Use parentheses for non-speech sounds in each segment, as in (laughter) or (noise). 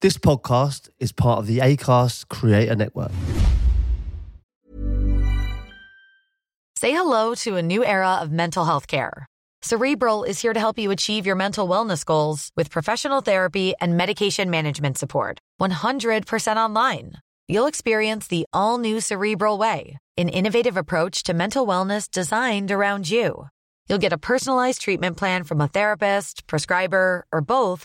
This podcast is part of the ACAST Creator Network. Say hello to a new era of mental health care. Cerebral is here to help you achieve your mental wellness goals with professional therapy and medication management support. 100% online. You'll experience the all new Cerebral Way, an innovative approach to mental wellness designed around you. You'll get a personalized treatment plan from a therapist, prescriber, or both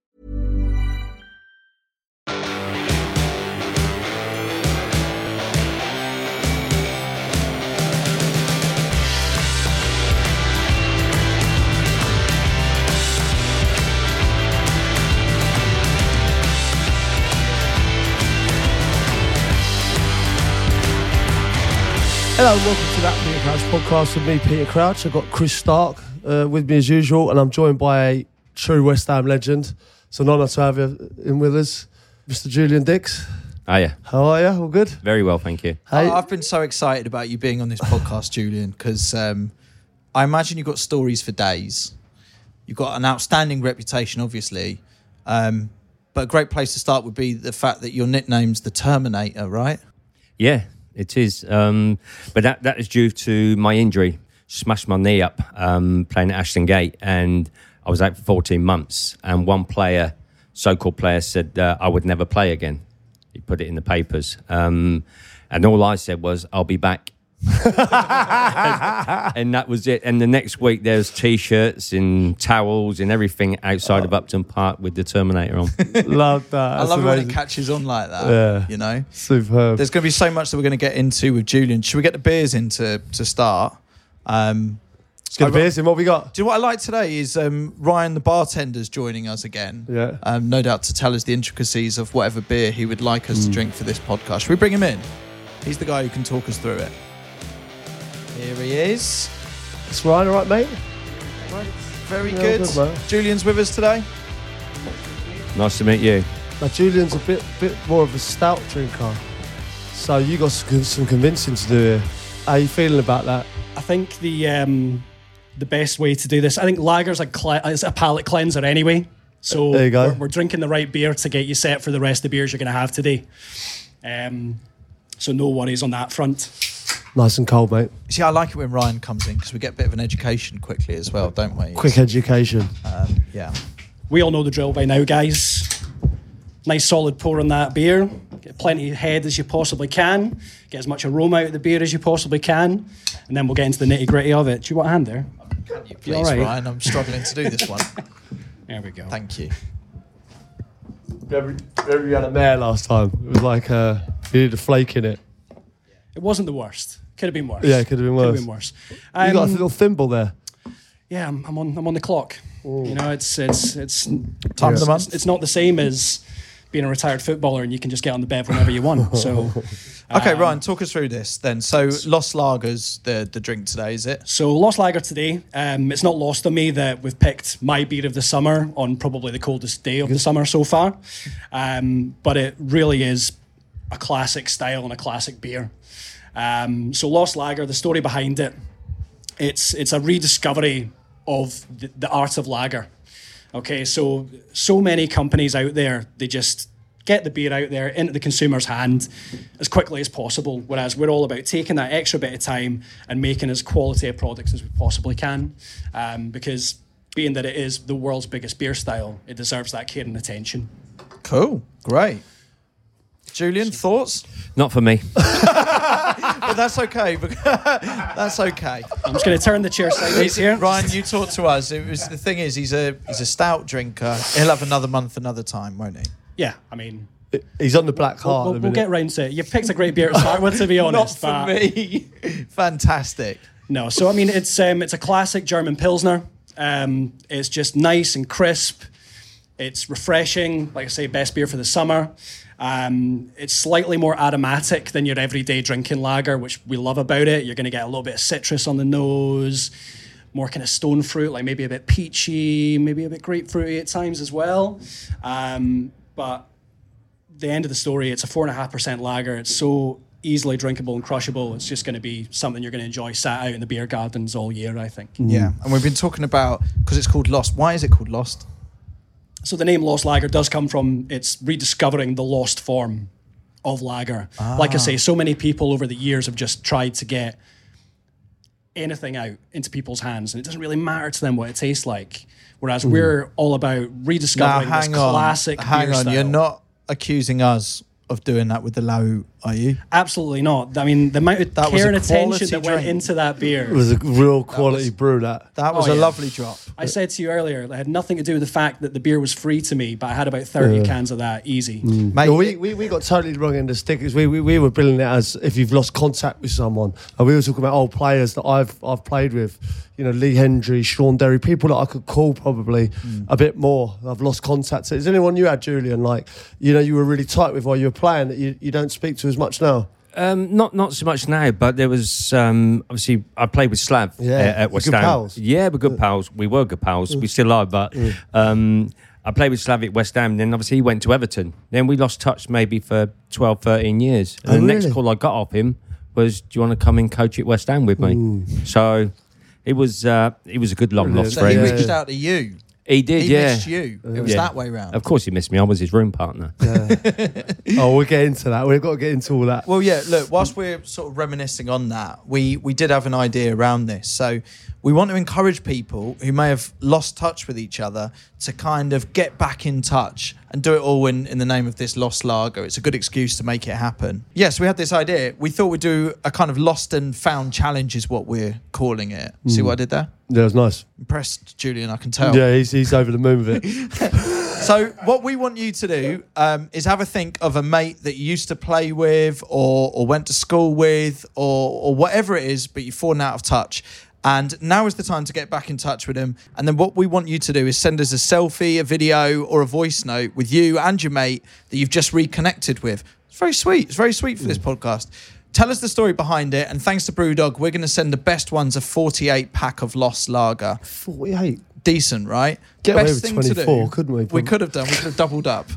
Hello and welcome to that Peter Crouch podcast with me, Peter Crouch. I've got Chris Stark uh, with me as usual, and I'm joined by a true West Ham legend. It's an honour to have you in with us, Mr. Julian Dicks. Hiya. How are you? All good? Very well, thank you. Hey, I- I've been so excited about you being on this podcast, Julian, because um, I imagine you've got stories for days. You've got an outstanding reputation, obviously. Um, but a great place to start would be the fact that your nickname's the Terminator, right? Yeah, it is. Um, but that, that is due to my injury. Smashed my knee up um, playing at Ashton Gate, and I was out for 14 months. And one player, so called player, said uh, I would never play again. He put it in the papers. Um, and all I said was, I'll be back. (laughs) and that was it. And the next week, there's t-shirts and towels and everything outside of Upton Park with the Terminator on. (laughs) love that. I That's love it when amazing. it catches on like that. Yeah. You know, Superb. there's going to be so much that we're going to get into with Julian. Should we get the beers in to, to start? Um, Let's get the beers in. What we got? Do you know what I like today is um, Ryan, the bartender's joining us again. Yeah. Um, no doubt to tell us the intricacies of whatever beer he would like us to drink for this podcast. Should we bring him in? He's the guy who can talk us through it. Here he is. It's Ryan, all right, mate? Right. Very Yeah, good. good. Julian's with us today. nice to meet you. Now, Julian's a bit bit more of a stout drinker. So you got some, some convincing to do here. How you feeling about that? I think the um, the best way to do this, I think lager's a cle- is a palate cleanser anyway. So There you go. We're, we're drinking the right beer to get you set for the rest of the beers you're going to have today. Um, so no worries on that front. Nice and cold, mate. See, I like it when Ryan comes in because we get a bit of an education quickly as well, don't we? Quick education. Um, yeah. We all know the drill by now, guys. Nice solid pour on that beer. Get plenty of head as you possibly can. Get as much aroma out of the beer as you possibly can. And then we'll get into the nitty gritty of it. Do you want a hand there? Can you please, all right? Ryan? I'm struggling to do this one. (laughs) There we go. Thank you. Remember, remember you had a mare last time? It was like uh, you needed a flake in it. It wasn't the worst. Could have been worse. Yeah, it could have been Could worse. have been worse. You got a Um, little thimble there. yeah, I'm, I'm on I'm on the clock. You know, it's it's it's Time of the it's, month. it's not the same as being a retired footballer and you can just get on the bed whenever you want. So (laughs) Okay, um, Ryan, talk us through this then. So, Lost Lagers, the, the drink today, is it? So Lost Lager today. Um, it's not lost on me that we've picked my beer of the summer on probably the coldest day of the summer so far. Um, but it really is a classic style and a classic beer. Um, so Lost Lager, the story behind it, it's it's a rediscovery of the, the art of lager. Okay, so so many companies out there, they just get the beer out there into the consumer's hand as quickly as possible. Whereas we're all about taking that extra bit of time and making as quality a product as we possibly can. Um, because being that it is the world's biggest beer style, it deserves that care and attention. Cool. Great. Julian, thoughts? Not for me. (laughs) But that's okay. (laughs) that's okay. I'm just going to turn the chair sideways here. Ryan, you talk to us. It was the thing is he's a he's a stout drinker. He'll have another month another time, won't he? Yeah, I mean, He's on the black heart. we'll, at the we'll get round to it. You picked a great beer to start with, to be honest. Not but- for me. (laughs) Fantastic. No, so I mean it's um, it's a classic German pilsner. Um, it's just nice and crisp. It's refreshing, like I say, best beer for the summer. Um, it's slightly more aromatic than your everyday drinking lager, which we love about it. You're going to get a little bit of citrus on the nose, more kind of stone fruit, like maybe a bit peachy, maybe a bit grapefruity at times as well. Um, but the end of the story, it's a four and a half percent lager. It's so easily drinkable and crushable. It's just going to be something you're going to enjoy sat out in the beer gardens all year, I think. Yeah, and we've been talking about because it's called Lost. Why is it called Lost? So the name Lost Lager does come from it's rediscovering the lost form of lager. Like I ah. say, so many people over the years have just tried to get anything out into people's hands, and it doesn't really matter to them what it tastes like. Whereas hmm. we're all about Now, rediscovering this hang on, classic hang beer on. style. You're not accusing us of doing that with the Lau, are you? Absolutely not. I mean, the amount of That care and attention quality that went drink. into that beer. It was a real quality brew. That That was Oh, a yeah. lovely drop. I said to you earlier, it had nothing to do with the fact that the beer was free to me, but I had about 30 cans of that easy. Mate, Yeah, we, we, we got totally wrong in the stick because we, we, we were billing it as if you've lost contact with someone. And we were talking about old players that I've I've played with, you know, Lee Hendrie, Shaun Derry, people that I could call probably Hmm. a bit more. I've lost contact. Is anyone you had, Julian? Like, you know, you were really tight with while you were playing that you, you don't speak to as much now? Um, not not so much now, but there was um, obviously I played with Slav Yeah, uh, at we're West good Ham. pals. Yeah, we're good pals. We were good pals. We still are, but um, I played with Slav at West Ham. Then obviously he went to Everton. Then we lost touch maybe for 12, 13 years. And Oh, the next call I got off him was, "Do you want to come and coach at West Ham with me?" So it was uh, it was a good long lost so he friend. Yeah. reached out to you. He did, He yeah. missed you. It was Yeah. that way round. Of course, he missed me. I was his room partner. oh, we'll get into that. We've got to get into all that. Well, yeah. Look, whilst we're sort of reminiscing on that, we we did have an idea around this. So we want to encourage people who may have lost touch with each other to kind of get back in touch and do it all in, in the name of this lost lager. It's a good excuse to make it happen. Yes, we had this idea. We thought we'd do a kind of lost and found challenge, is what we're calling it. See what I did there? Yeah, it was nice. Impressed, Julian. I can tell. Yeah, he's, he's over the moon with it. (laughs) So what we want you to do um, is have a think of a mate that you used to play with, or or went to school with, or or whatever it is, but you've fallen out of touch. And now is the time to get back in touch with them. And then what we want you to do is send us a selfie, a video, or a voice note with you and your mate that you've just reconnected with. It's very sweet. It's very sweet for this mm. podcast. Tell us the story behind it. And thanks to Brewdog, we're going to send the best ones a 48 pack of Lost Lager 48. decent, right? Get away Best with thing to 24, do- couldn't we? We could have done. We could have doubled up.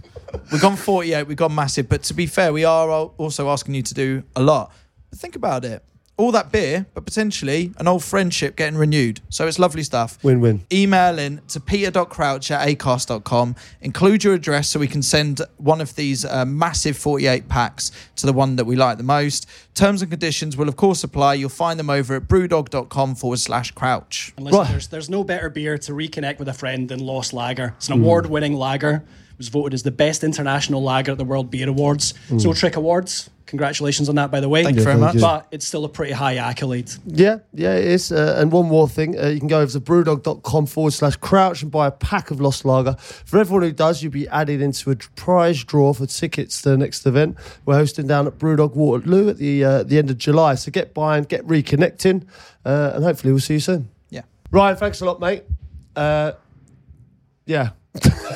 We've gone 48. We've gone massive. But to be fair, we are also asking you to do a lot. But think about it. All that beer, but potentially an old friendship getting renewed. So it's lovely stuff. Win win. Email in to peter.crouch at acast.com. Include your address so we can send one of these uh, massive 48 packs to the one that we like the most. Terms and conditions will, of course, apply. You'll find them over at brewdog.com forward slash crouch. And listen, Right. there's, there's no better beer to reconnect with a friend than Lost Lager. It's an Hmm. award winning lager. It was voted as the best international lager at the World Beer Awards. It's no trick awards. Congratulations on that, by the way. Thank you very much. But it's still a pretty high accolade. Yeah, yeah, it is. Uh, and one more thing, uh, you can go over to brewdog.com forward slash crouch and buy a pack of Lost Lager. For everyone who does, you'll be added into a prize draw for tickets to the next event. We're hosting down at Brewdog Waterloo at the uh, the end of July. So get buying, get reconnecting, uh, and hopefully we'll see you soon. Yeah. Ryan, thanks a lot, mate. Uh, yeah.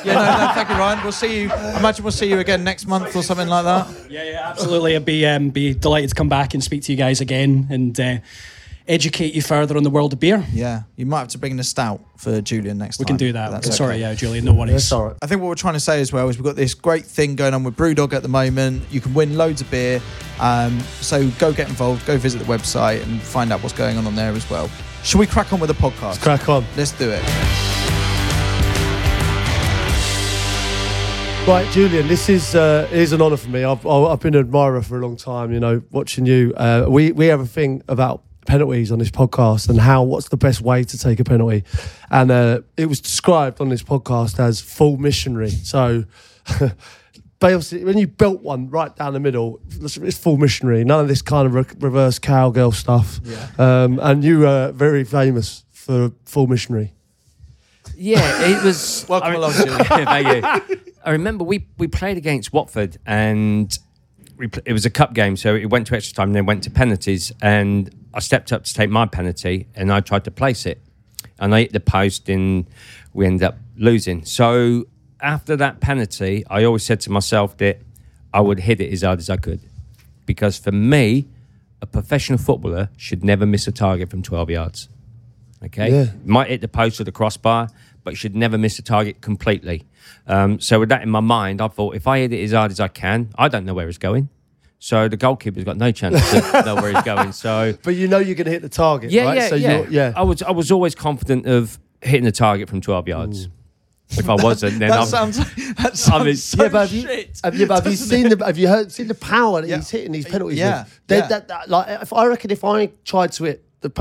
Yeah, no, no, thank you, Ryan. We'll see you. I imagine we'll see you again next month or something like that. Yeah, yeah, absolutely. I'd be um, be delighted to come back and speak to you guys again and uh, educate you further on the world of beer. Yeah, you might have to bring in a stout for Julian next We time. can do that. that's Sorry, okay. yeah, Julian, no worries. That's all right. I think what we're trying to say as well is we've got this great thing going on with Brewdog at the moment. You can win loads of beer. Um, so go get involved, go visit the website and find out what's going on on there as well. Shall we crack on with the podcast? Crack on. Let's do it. Right, Julian, this is uh, is an honour for me. I've I've been an admirer for a long time. You know, watching you. Uh, we we have a thing about penalties on this podcast and how what's the best way to take a penalty, and uh, it was described on this podcast as full missionary. So. (laughs) Basically, when you built one right down the middle, it's it's full missionary. None of this kind of re- reverse cowgirl stuff. Yeah. Um, and you are very famous for full missionary. Yeah, it was. (laughs) Welcome I- along, Julian. (laughs) Thank you. I remember we, we played against Watford and we, pl- it was a cup game, so it went to extra time and then went to penalties. And I stepped up to take my penalty and I tried to place it. And I hit the post and we ended up losing. So after that penalty, I always said to myself that I would hit it as hard as I could, because for me, a professional footballer should never miss a target from 12 yards. Okay, Yeah. might hit the post or the crossbar, but should never miss a target completely. Um, so with that in my mind, I thought if I hit it as hard as I can, I don't know where it's going. So the goalkeeper's got no chance to (laughs) know where he's going. So But you know you're going to hit the target, yeah, right? yeah, so yeah. You're, yeah. I was I was always confident of hitting the target from 12 yards. If I wasn't, then (laughs) That I'm, sounds that (laughs) sounds mean, so yeah, but have you, shit. have you, but have you seen it? the have you heard seen the power that Yeah. he's hitting these penalties? Yeah, with? They- yeah. That, that, like, if I reckon if I tried to hit the,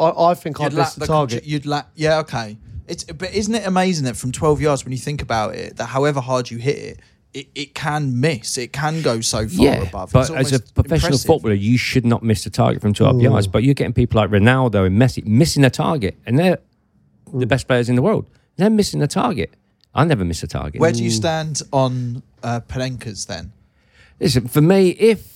I, I think I'd You'd lack miss the target. contr- You'd lack. Yeah, okay. It's but isn't it amazing that from 12 yards, when you think about it, that however hard you hit it, it, it can miss. It can go so far yeah. above. But It's as a professional impressive. footballer, you should not miss the target from 12 yards. But you're getting people like Ronaldo and Messi missing a target, and they're the best players in the world. They're missing a target. I never miss a target. where do you stand on uh, Panenkas then? Listen, for me, if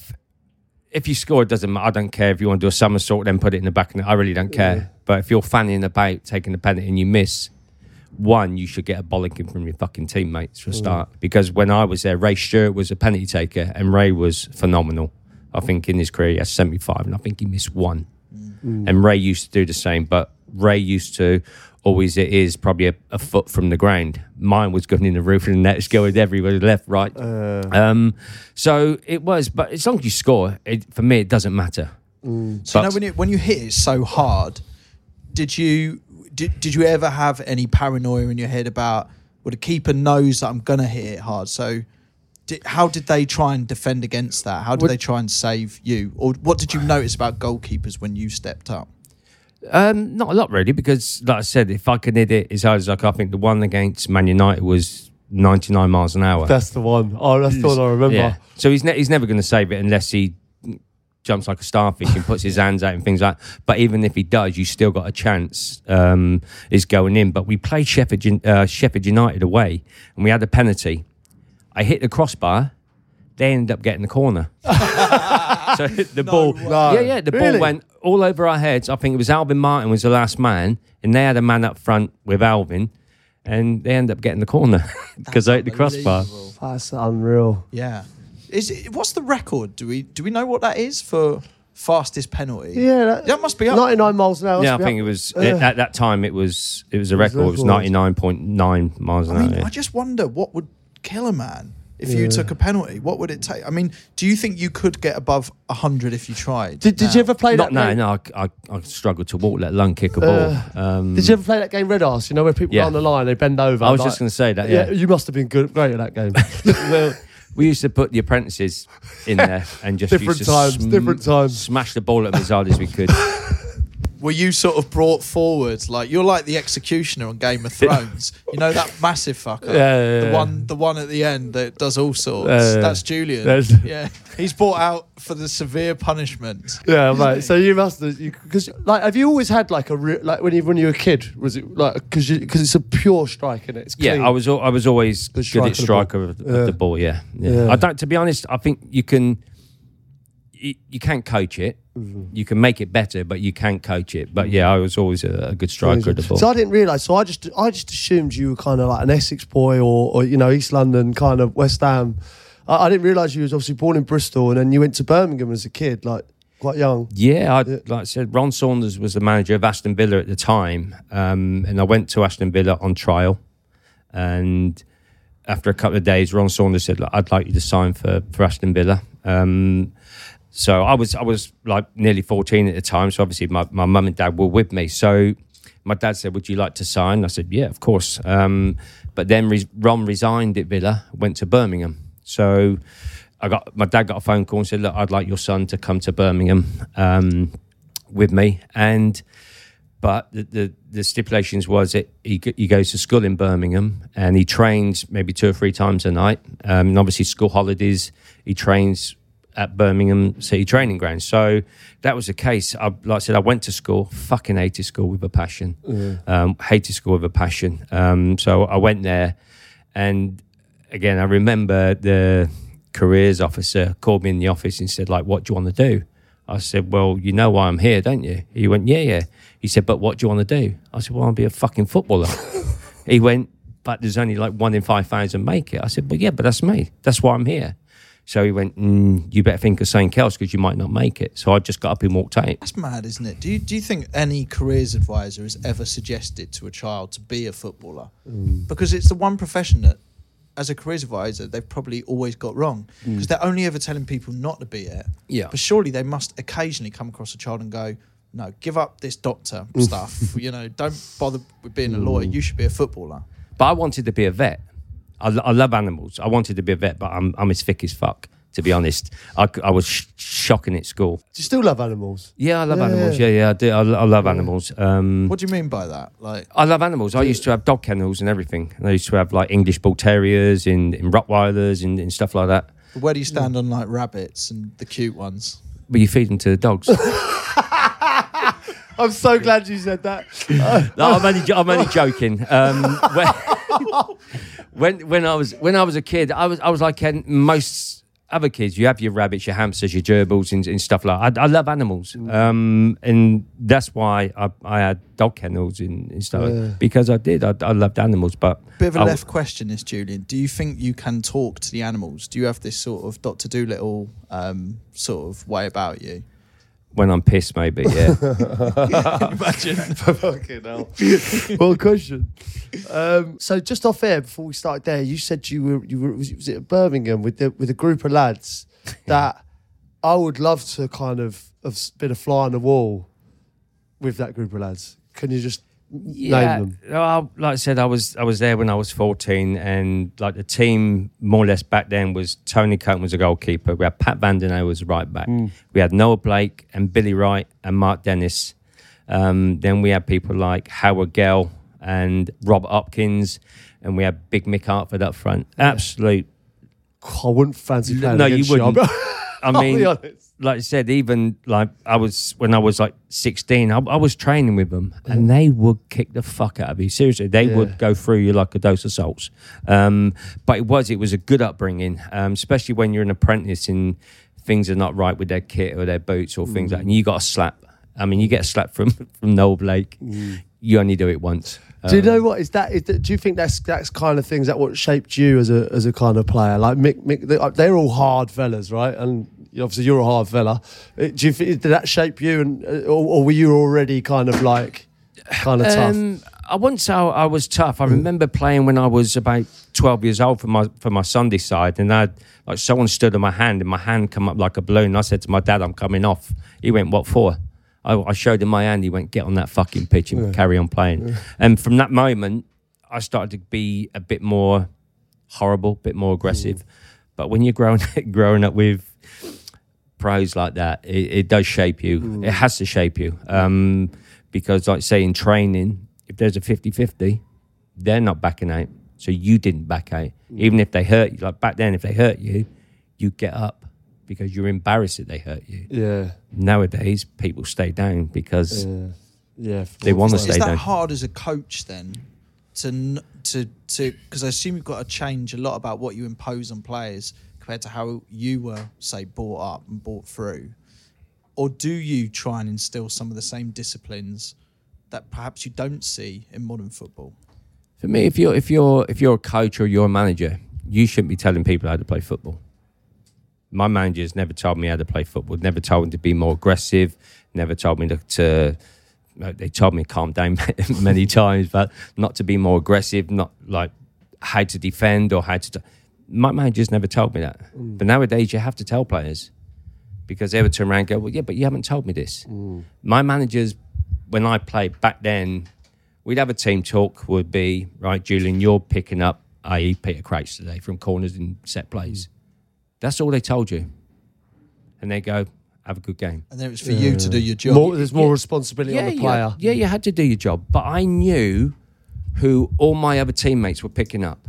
if you score, it doesn't matter. I don't care if you want to do a somersault, then put it in the back the I really don't care. But if you're fanning about taking the penalty and you miss, one, you should get a bollocking from your fucking teammates for a mm. start. Because when I was there, Ray Stewart was a penalty taker, and Ray was phenomenal. I think in his career, he has 75, and I think he missed one. Mm. And Ray used to do the same, but Ray used to always, it is probably a, a foot from the ground. Mine was going in the roof, and the net's going everywhere, left, right. Um, so it was, but as long as you score, it, for me, it doesn't matter. So you know when you when you hit it so hard, did you did, did you ever have any paranoia in your head about well the keeper knows that I'm gonna hit it hard? So did, how did they try and defend against that? How did Would- they try and save you? Or what did you notice about goalkeepers when you stepped up? Um, not a lot really, because like I said, if I can hit it as hard as I could, I think the one against Man United was 99 miles an hour. That's the one. Oh, that's the one I remember. Yeah. So he's ne- he's never going to save it unless he jumps like a starfish and puts his hands out and things like. that. But even if he does, you still got a chance. Um, is going in. But we played Sheffield uh, Sheffield United away, and we had a penalty. I hit the crossbar. They ended up getting the corner. (laughs) so (laughs) the ball, No. yeah, yeah, the Really? ball went all over our heads. I think it was Alvin Martin was the last man, and they had a man up front with Alvin, and they ended up getting the corner because I hit the crossbar. Unbelievable. That's unreal. Yeah. Is it, what's the record? Do we do we know what that is for fastest penalty? Yeah, that, That must be up. 99 miles an hour. Yeah, I think up. it was Yeah. at that time. It was it was a was a record. It was record. ninety nine point nine miles an I hour. mean, yeah. I just wonder what would kill a man if you took a penalty. What would it take? I mean, do you think you could get above hundred if you tried? Did, did you ever play Not that no, game? no. I, I, I struggled to walk, let alone kick a ball. um, Did you ever play that game Red Arse? You know where people Yeah. are on the line, they bend over. I was like- just going to say that. yeah. Yeah. you must have been good, great at that game. (laughs) well, we used to put the apprentices in there and just Different used to times, different times. Smash the ball at them as hard as we could. (laughs) Were you sort of brought forward like you're like the executioner on Game of (laughs) Thrones? you know that massive fucker, Yeah, yeah, the yeah. one, the one at the end that does all sorts. Yeah, yeah. That's Julian. That's- yeah, (laughs) he's brought out for the severe punishment. yeah, mate. So you must because like, have you always had like a re- like when you when you were a kid? Was it like because because it's a pure strike and it? it's Yeah, clean. I was I was always Good good at striker striker of of, the of ball. Yeah. the ball. Yeah. yeah, Yeah. I don't. To be honest, I think you can. You, you can't coach it. Mm-hmm. You can make it better, but you can't coach it. But yeah, I was always a, a good striker of the ball. So I didn't realise. So I just I just assumed you were kind of like an Essex boy or, or you know East London kind of West Ham. I, I didn't realise you was obviously born in Bristol and then you went to Birmingham as a kid, like quite young. Yeah, I, like I said, Ron Saunders was the manager of Aston Villa at the time, um, and I went to Aston Villa on trial. And after a couple of days, Ron Saunders said, "Look, "I'd like you to sign for for Aston Villa." Um, so I was I was like nearly fourteen at the time. So obviously my my mum and dad were with me. So my dad said, "Would you like to sign?" I said, "Yeah, of course." Um, but then re- Ron resigned at Villa, went to Birmingham. So I got my dad got a phone call and said, "Look, I'd like your son to come to Birmingham um, with me." And but the, the, the stipulations was that he, he goes to school in Birmingham and he trains maybe two or three times a night. Um, and obviously, school holidays, he trains at Birmingham City Training Ground. So that was the case. I, like I said, I went to school, fucking hated school with a passion. Um, hated school with a passion. Um, so I went there and again, I remember the careers officer called me in the office and said, like, what do you want to do? I said, well, you know why I'm here, don't you? He went, yeah, yeah. He said, but what do you want to do? I said, well, I'll be a fucking footballer. (laughs) he went, but there's only like one in 5,000 make it. I said, But yeah, but that's me. That's why I'm here. So he went, mm, You better think of something else because you might not make it. So I just got up and walked out. That's mad, isn't it? Do you, do you think any careers advisor has ever suggested to a child to be a footballer? Because it's the one profession that, as a careers advisor, they've probably always got wrong because they're only ever telling people not to be it. Yeah. But surely they must occasionally come across a child and go, no, give up this doctor (laughs) stuff. you know, don't bother with being a lawyer. You should be a footballer. But I wanted to be a vet. I, I love animals. I wanted to be a vet, but I'm, I'm as thick as fuck, to be honest. I, I was sh- shocking at school. Do you still love animals? Yeah, I love Yeah, animals. yeah. Yeah, yeah, I do. I, I love animals. Um, What do you mean by that? Like, I love animals. I used to have dog kennels and everything. And I used to have like English bull terriers and, and Rottweilers and, and stuff like that. where do you stand on like rabbits and the cute ones? But you feed them to the dogs. (laughs) I'm so glad you said that. No, I'm only, I'm only joking. Um, (laughs) when, when when I was when I was a kid, I was I was like uh, most other kids. You have your rabbits, your hamsters, your gerbils, and, and stuff like. that. I, I love animals, um, and that's why I, I had dog kennels and, and stuff Yeah. because I did. I, I loved animals, but a Bit of a I- left question, this Julian. Do you think you can talk to the animals? Do you have this sort of Doctor Dolittle um, sort of way about you? When I'm pissed, maybe yeah. (laughs) Imagine. (laughs) Fucking hell. well, question. Um, so just off air before we started there, you said you were you were was it, was it Birmingham with the with a group of lads (laughs) that I would love to kind of have been a fly on the wall with that group of lads. Can you just Yeah, well, like I said, I was I was there when I was fourteen, and like the team more or less back then was Tony Coton was a goalkeeper. We had Pat Van Den Hauwe was right back. We had Noel Blake and Billy Wright and Mark Dennis. Um, then we had people like Howard Gayle and Rob Hopkins, and we had Big Mick Harford up front. Absolute. I wouldn't fancy playing No, you wouldn't. I (laughs) mean, honest. Like I said, even like I was when I was like 16, I, I was training with them and they would kick the fuck out of you. Seriously, they Yeah. would go through you like a dose of salts. Um, but it was, it was a good upbringing, um, especially when you're an apprentice and things are not right with their kit or their boots or things like that. And you got a slap. I mean, you get a slap from, (laughs) from Noel Blake. You only do it once. Do you Um, know what is that? Is that do you think that's that's kind of things that what shaped you as a as a kind of player? Like Mick, Mick they, they're all hard fellas, right? And obviously you're a hard fella. Uh, Do you did that shape you, and uh, or, or were you already kind of like kind of tough? Um, I wouldn't say I was tough. I remember playing when I was about twelve years old for my for my Sunday side, and I like someone stood on my hand, and my hand come up like a balloon. I said to my dad, "I'm coming off." He went, "What for?" I, I showed him my hand. He went, "Get on that fucking pitch and carry on playing." And from that moment, I started to be a bit more horrible, a bit more aggressive. But when you're growing (laughs) growing up with pros like that, it, it does shape you. It has to shape you. Um, because, like, say, in training, if there's a 50 50, they're not backing out. So you didn't back out. Even if they hurt you, like back then, if they hurt you, you get up because you're embarrassed that they hurt you. yeah, Nowadays, people stay down because yeah, yeah. They wanna Is stay Is that down. hard as a coach then? To n- to to because I assume you've got to change a lot about what you impose on players compared to how you were say brought up and brought through, or do you try and instill some of the same disciplines that perhaps you don't see in modern football? For me, if you're if you're if you're a coach or you're a manager, you shouldn't be telling people how to play football. My managers never told me how to play football. Never told me to be more aggressive. Never told me to. to uh, they told me to calm down (laughs) many times, but not to be more aggressive. Not like how to defend or how to. My managers never told me that. Mm. But nowadays, you have to tell players because they would turn around and go, "Well, yeah, but you haven't told me this." Mm. My managers, when I played back then, we'd have a team talk. Would be right, Julian. You're picking up, i.e., Peter Crouch today from corners and set plays. Mm. That's all they told you, and they go, "Have a good game." And then it was for you to do your job. More, there's more Yeah. responsibility on the player. had- yeah, you had to do your job, but I knew who all my other teammates were picking up.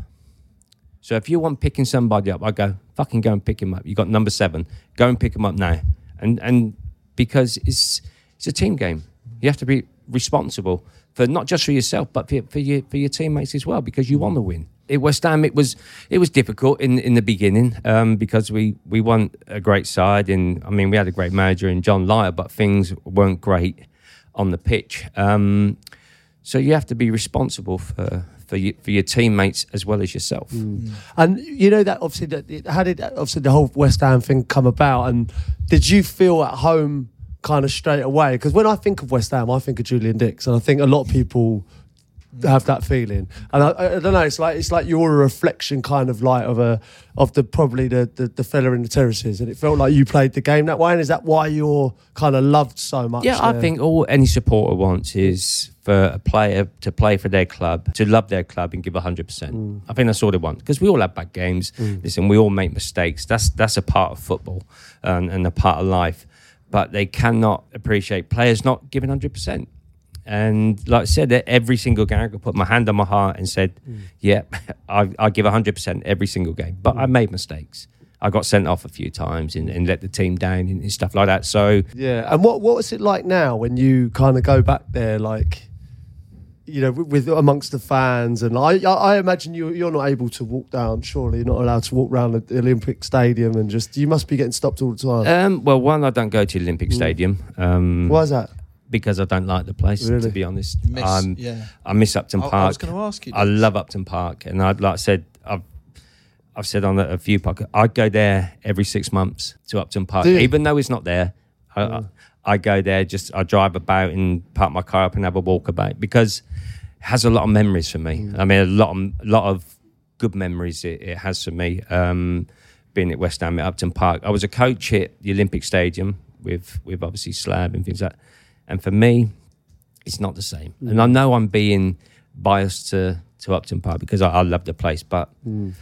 So if you want picking somebody up, I go fucking go and pick him up. You got number seven, go and pick him up now, and and because it's it's a team game, you have to be responsible for not just for yourself, but for, for your for your teammates as well, because you want to win. At West Ham, it was it was difficult in in the beginning um, because we we won a great side, and I mean we had a great manager in John Lyall, but things weren't great on the pitch. Um, so you have to be responsible for for you, for your teammates as well as yourself. Mm. And you know that obviously that how did obviously the whole West Ham thing come about? And did you feel at home kind of straight away? Because when I think of West Ham, I think of Julian Dicks, and I think a lot of people have that feeling. And I, I don't know, it's like it's like you're a reflection kind of like of a of the probably the, the the fella in the terraces, and it felt like you played the game that way. And is that why you're kind of loved so much? Yeah, I think all any supporter wants is for a player to play for their club, to love their club and give 100%. Mm. I think that's all they want because we all have bad games. Mm. Listen, we all make mistakes. That's that's a part of football and, and a part of life. But they cannot appreciate players not giving 100%. And like I said, every single game, I could put my hand on my heart and said, "Yeah, (laughs) I, I give 100% every single game." But I made mistakes. I got sent off a few times and, and let the team down and, and stuff like that. So Yeah, and what what was it like now when you kind of go back there, like you know, with, with amongst the fans? And I I, I imagine you you're not able to walk down. Surely you're not allowed to walk around the Olympic Stadium and just you must be getting stopped all the time. Um, well, one, I don't go to the Olympic Stadium um, Why is that? Because I don't like the place. Really? To be honest, Miss- um, yeah. I miss Upton I- I Park. was gonna ask you I this. love Upton Park, and I'd like I said, I've I've said on a, a few podcasts, I'd go there every six months to Upton Park, even though it's not there. I, I, I go there, just I drive about and park my car up and have a walk about because it has a lot of memories for me. I mean, a lot of lot of good memories it, it has for me. Um, being at West Ham at Upton Park, I was a coach at the Olympic Stadium with with obviously Slav and things like. that. And for me, it's not the same. Mm. And I know I'm being biased to, to Upton Park because I, I love the place, but mm.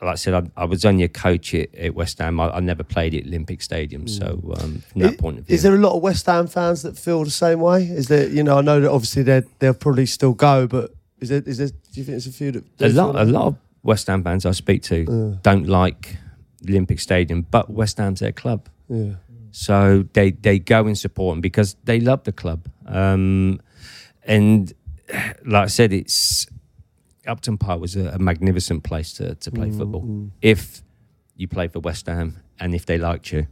like I said, I, I was only a coach at, at West Ham. I, I never played at Olympic Stadium, mm. so um, from that I- point of view, Is there a lot of West Ham fans that feel the same way? Is there, you know, I know that obviously they they'll probably still go, but is there, is there, do you think there's a few that a lot, a lot of West Ham fans I speak to don't like the Olympic Stadium, but West Ham's their club. Yeah. So they they go and support them because they love the club. Um, and (sighs) like I said, it's Upton Park was a, a magnificent place to, to play football. If you play for West Ham and if they liked you,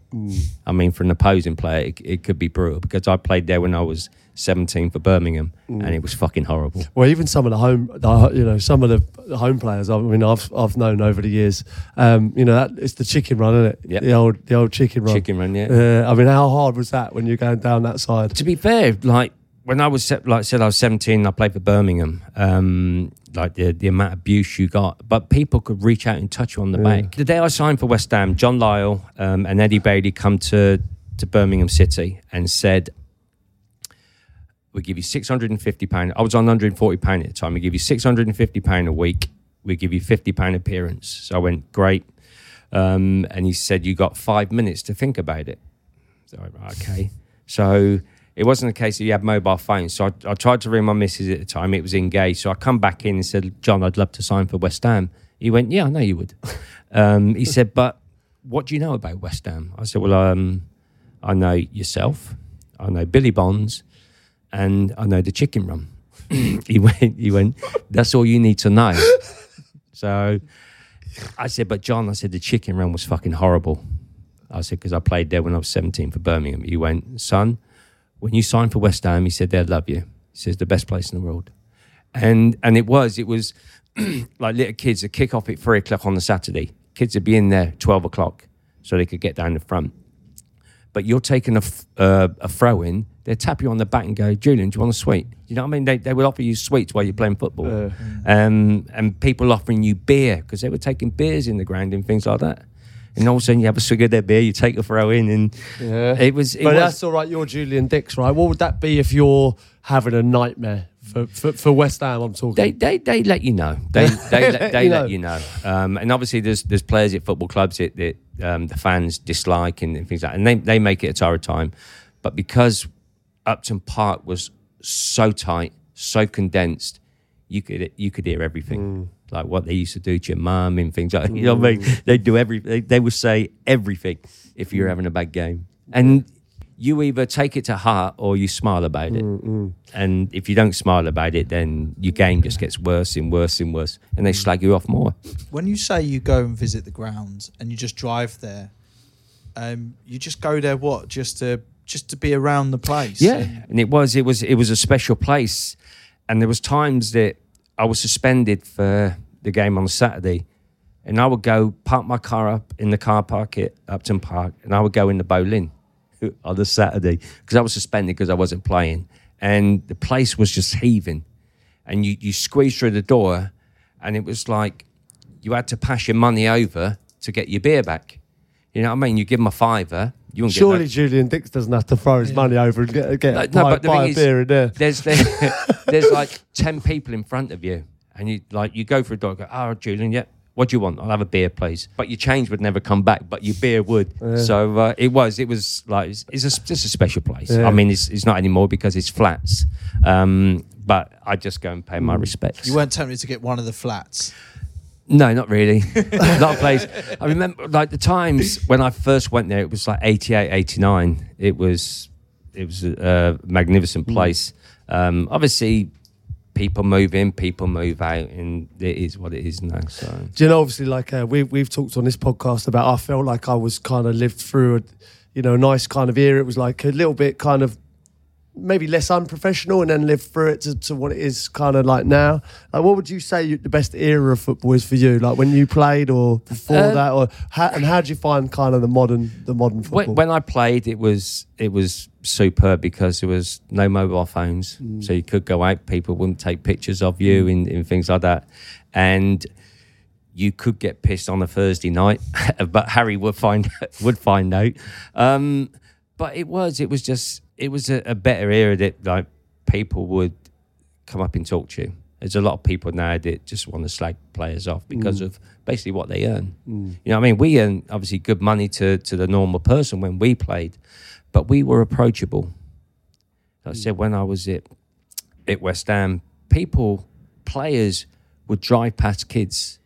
I mean, for an opposing player, it, it could be brutal because I played there when I was 17 for Birmingham and it was fucking horrible. Well, even some of the home, the, you know, some of the, the home players. I mean, I've I've known over the years. Um, you know, that it's the chicken run, isn't it? Yep. The old the old chicken run. Chicken run, yeah. Uh, I mean, how hard was that when you're going down that side? to be fair, like when I was like I said, I was seventeen. I played for Birmingham. Um, like the the amount of abuse you got, but people could reach out and touch you on the back. The day I signed for West Ham, John Lyall um, and Eddie Bailey come to to Birmingham City and said. We give you six hundred and fifty pound. I was on one hundred and forty pound at the time. We give you six hundred and fifty pound a week. We give you fifty pound appearance. So I went great, um, and he said you got five minutes to think about it. So, I went, okay. So it wasn't a case that you had mobile phones. So I, I tried to ring my missus at the time. It was engaged. So I come back in and said, John, I'd love to sign for West Ham. He went, yeah, I know you would. (laughs) um, he said, but what do you know about West Ham? I said, well, um, I know yourself. I know Billy Bonds and I know the chicken run. (clears throat) he went, he went, that's all you need to know. so I said, but John, I said, the chicken run was fucking horrible. I said, because I played there when I was 17 for Birmingham. He went, son, when you signed for West Ham, he said, they'd love you. He says, the best place in the world. And and it was, it was (clears throat) like little kids, a kick off at three o'clock on the Saturday. Kids would be in there 12 o'clock so they could get down the front. But you're taking a, f- uh, a throw in, they'd tap you on the back and go, Julian, do you want a sweet? You know what I mean? They, they would offer you sweets while you're playing football. Um, and people offering you beer because they were taking beers in the ground and things like that. And all of a sudden you have a swig of their beer, you take a throw in, and Yeah. it was. It but was that's all right. You're Julian Dicks, right? What would that be if you're having a nightmare for for, for West Ham? I'm talking. they, they they let you know. They (laughs) they, let, they You let know. you know. Um, and obviously, there's there's players at football clubs that, that um, the fans dislike and, and things like, that. and they they make it a torrid time. But because Upton Park was so tight, so condensed, you could you could hear everything. Like what they used to do to your mum and things like (laughs) you know what I mean. Mm. They do every they, they would say everything if you're mm. having a bad game, and you either take it to heart or you smile about it. Mm, and if you don't smile about it, then your game just gets worse and worse and worse, and they slag you off more. When you say you go and visit the grounds and you just drive there, um, you just go there what just to just to be around the place. Yeah, And- and it was it was it was a special place, and there was times that I was suspended for the game on Saturday, and I would go park my car up in the car park at Upton Park, and I would go in the Boleyn (laughs) on the Saturday because I was suspended because I wasn't playing, and the place was just heaving, and you you squeeze through the door, and it was like you had to pass your money over to get your beer back. You know what I mean? You give them a fiver. You wouldn't Surely Julian Dicks doesn't have to throw his money over and get, get no, buy, no, but the buy a is, beer in there. there's there, (laughs) there's like (laughs) ten people in front of you, and you like you go for a dog. Go, oh, Julian, yeah. What do you want? I'll have a beer, please. But your change would never come back, but your beer would. So uh, it was. It was like it's, it's a, just a special place. Yeah. I mean, it's, it's not anymore because it's flats. Um, but I just go and pay my respects. You weren't tempted to get one of the flats. No, not really. (laughs) not a place. I remember like the times when I first went there, it was like 88, 89. It was it was a, a magnificent place. Um, obviously, people move in, people move out, and it is what it is now. So Do you know, obviously, like uh, we, we've talked on this podcast about, I felt like I was kind of lived through a, you know, nice kind of era. It was like a little bit kind of maybe less unprofessional and then lived through it to, to what it is kind of like now. Like, what would you say you, the best era of football is for you? Like when you played or before Uh, that, or how, and how do you find kind of the modern, the modern football? when, when I played, it was it was superb because there was no mobile phones, mm. so you could go out. People wouldn't take pictures of you mm. and, and things like that, and you could get pissed on a Thursday night, (laughs) but Harry would find (laughs) would find out. Um, but it was it was just it was a, a better era that like people would come up and talk to you. There's a lot of people now that just want to slag players off because mm. of basically what they earn. You know what I mean? We earn obviously good money to, to the normal person when we played, but we were approachable. Like I hmm. said, when I was at, at West Ham, people, players would drive past kids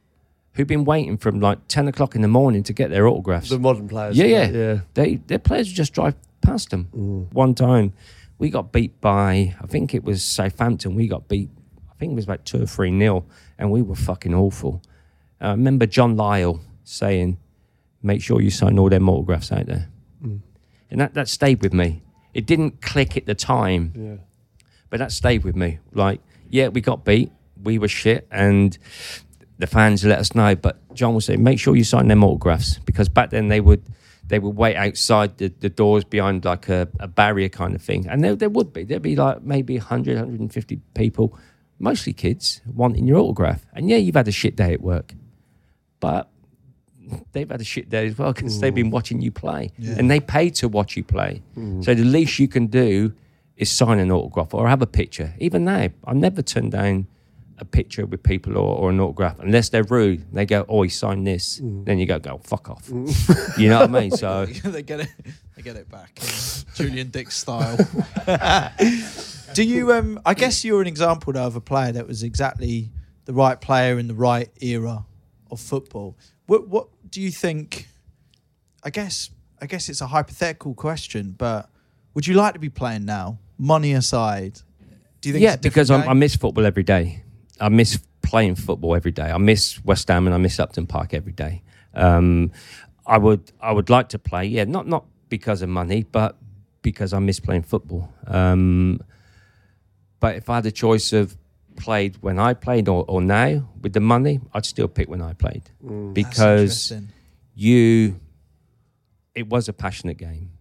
who'd been waiting from like 10 o'clock in the morning to get their autographs. the modern players. Yeah, yeah. yeah. They their players would just drive past them. Hmm. One time, we got beat by I think it was Southampton. We got beat. I think it was about two or three nil, and we were fucking awful. I remember John Lyall saying, "Make sure you sign all their autographs out there," and that that stayed with me. It didn't click at the time, Yeah. but that stayed with me. Like, yeah, we got beat, we were shit, and the fans let us know. But John would say, make sure you sign them autographs because back then they would they would wait outside the, the doors behind like a, a barrier kind of thing, and there, there would be there'd be like maybe 100, 150 people, mostly kids, wanting your autograph. And yeah, you've had a shit day at work, but they've had a shit day as well because they've been mm. watching you play and they pay to watch you play. Mm. So the least you can do is sign an autograph or have a picture. Even now, I never turn down a picture with people or, or an autograph unless they're rude. They go, "Oh, he signed this." Mm. Then you go, "Go fuck off." (laughs) you know what I mean? So (laughs) they get it. They get it back, Julian Dick style. (laughs) Do you? Um, I guess you're an example though of a player that was exactly the right player in the right era of football. What What do you think? I guess. I guess it's a hypothetical question, but would you like to be playing now? Money aside, do you think? yeah, because I miss football every day. I miss playing football every day. I miss West Ham and I miss Upton Park every day. Um, I would I would like to play. Yeah, not not because of money, but because I miss playing football. Um, but if I had a choice of played when I played or, or now with the money, I'd still pick when I played. Mm. That's because you it was a passionate game.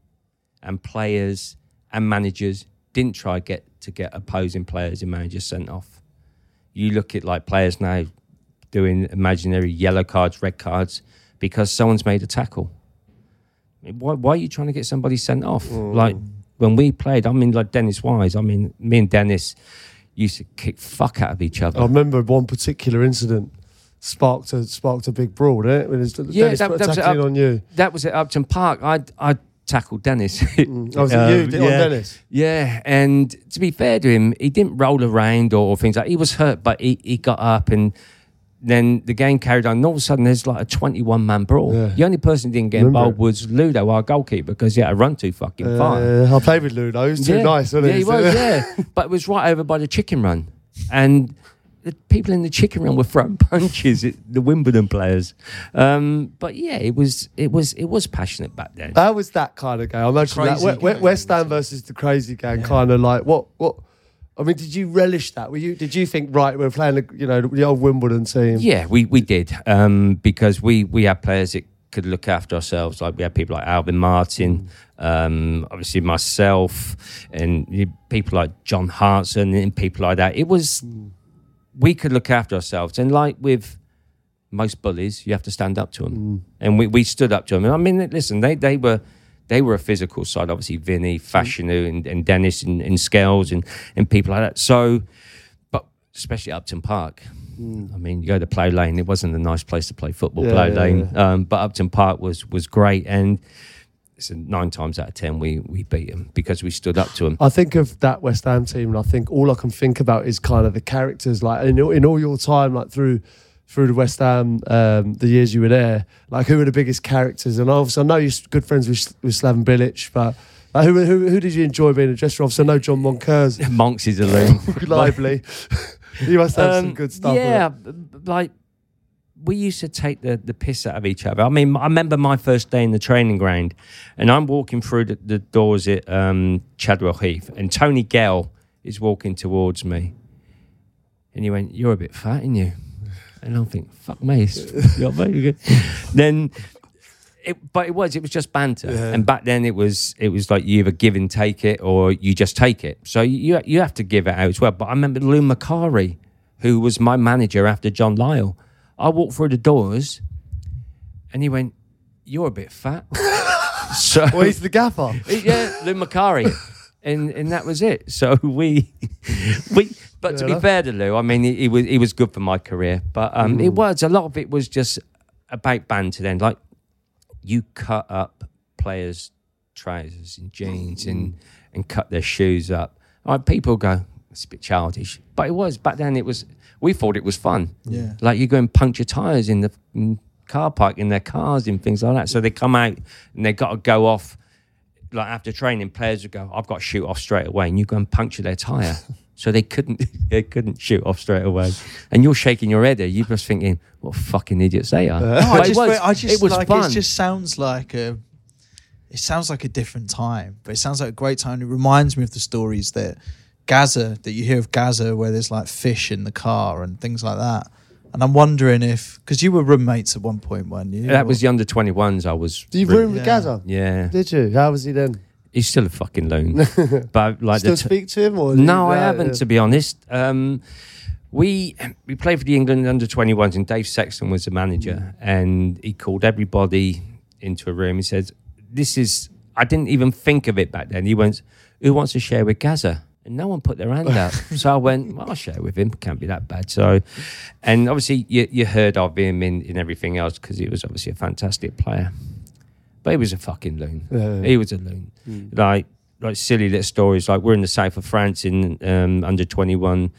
And players and managers didn't try get to get opposing players and managers sent off. You look at like players now doing imaginary yellow cards red cards because someone's made a tackle. Why, why are you trying to get somebody sent off? Mm. Like when we played i mean like dennis wise i mean me and dennis used to kick fuck out of each other I remember one particular incident sparked a sparked a big brawl, didn't it? It's Yeah, Dennis that- that was on you. that was at upton park i i tackled dennis Oh, was it (laughs) you? Um, Did it on Dennis? Yeah, and to be fair to him, he didn't roll around or, or things like. He was hurt, but he, he got up, and then the game carried on. And all of a sudden, there's like a 21 man brawl. Yeah. The only person who didn't get Remember involved was Ludo, our goalkeeper, because he had to run too fucking far. Uh, I played with Ludo. He was too yeah. nice, wasn't yeah, he? was. (laughs) Yeah, but it was right over by the chicken run, and the people in the chicken run were throwing (laughs) punches at the Wimbledon players. Um, but yeah, it was it was it was passionate back then. That was that kind of game? I imagine that Crazy we- we- West Ham versus the crazy gang, kind of like what what I mean, did you relish that? Were you? Did you think right? We're playing, the, you know, the old Wimbledon team. Yeah, we, we did um, because we, we had players that could look after ourselves. Like we had people like Alvin Martin, um, obviously myself, and people like John Hartson and people like that. It was we could look after ourselves, and like with most bullies, you have to stand up to them, and we, we stood up to them. And I mean, listen, they they were. They were a physical side, obviously Vinny, Fashanu, and, and Dennis, and, and Scales, and, and people like that. So, but especially Upton Park. I mean, you go to Plough Lane. It wasn't a nice place to play football, Yeah, Plough yeah, Lane, Um, but Upton Park was was great, and so nine times out of ten we we beat them because we stood up to them. I think of that West Ham team, and I think all I can think about is kind of the characters. Like in, in all your time, like through through the West Ham, um, the years you were there, like who were the biggest characters? And obviously, I know you're good friends with with Slaven Bilic, but like, who, who who did you enjoy being a dressing room? Obviously, I know John Moncur's (laughs) Monks is a loon. lively. (laughs) (laughs) you must have some Um, good stuff. Yeah, b- b- like we used to take the, the piss out of each other. I mean, I remember my first day in the training ground, and I'm walking through the, the doors at um, Chadwell Heath, and Tony Gale is walking towards me, and he went, "You're a bit fat, aren't you?" And I'm thinking, "Fuck me, you're very good." then. It, but it was it was just banter, and back then it was it was like you either give and take it or you just take it. So you you have to give it out as well. But I remember Lou Macari, who was my manager after John Lyall. I walked through the doors, and he went, "You're a bit fat." (laughs) so Well, he's the gaffer. (laughs) yeah, Lou Macari. And and that was it. So (laughs) we we but to be fair to Lou, I mean he, he was he was good for my career. But um Mm. it was a lot of it was just about banter then. Like you cut up players' trousers and jeans and Mm. and cut their shoes up. Like people go, it's a bit childish. But it was back then it was we thought it was fun. Yeah. Like you go and punch your tires in the car park in their cars and things like that. So they come out and they got to go off. Like after training, players would go, "I've got to shoot off straight away," and you go and puncture their tire. (laughs) so they couldn't, (laughs) they couldn't shoot off straight away. And you're shaking your head. There, you're just thinking, "What fucking idiots they are." (laughs) No, But I it was, I just it was like fun. it just sounds like a it sounds like a different time, but it sounds like a great time. It reminds me of the stories that Gaza that you hear of Gaza where there's like fish in the car and things like that. And I'm wondering if because you were roommates at one point, weren't you? that Or- was the under 21s. I was. Do you re- room with Yeah. Gaza? Yeah, Did you? How was he then? he's still a fucking loon. (laughs) but like Still the t- speak to him or No, I Yeah, haven't, yeah. to be honest. Um, we we played for the England under 21s, and Dave Sexton was the manager, and he called everybody into a room. He said, "This is." I didn't even think of it back then. He went, "Who wants to share with Gaza?" And no one put their hand up. (laughs) so I went, well, I'll share with him. Can't be that bad. So, and obviously you, you heard of him in, in everything else because he was obviously a fantastic player. But he was a fucking loon. He was a loon. Like like silly little stories. Like we're in the south of France in um, under twenty one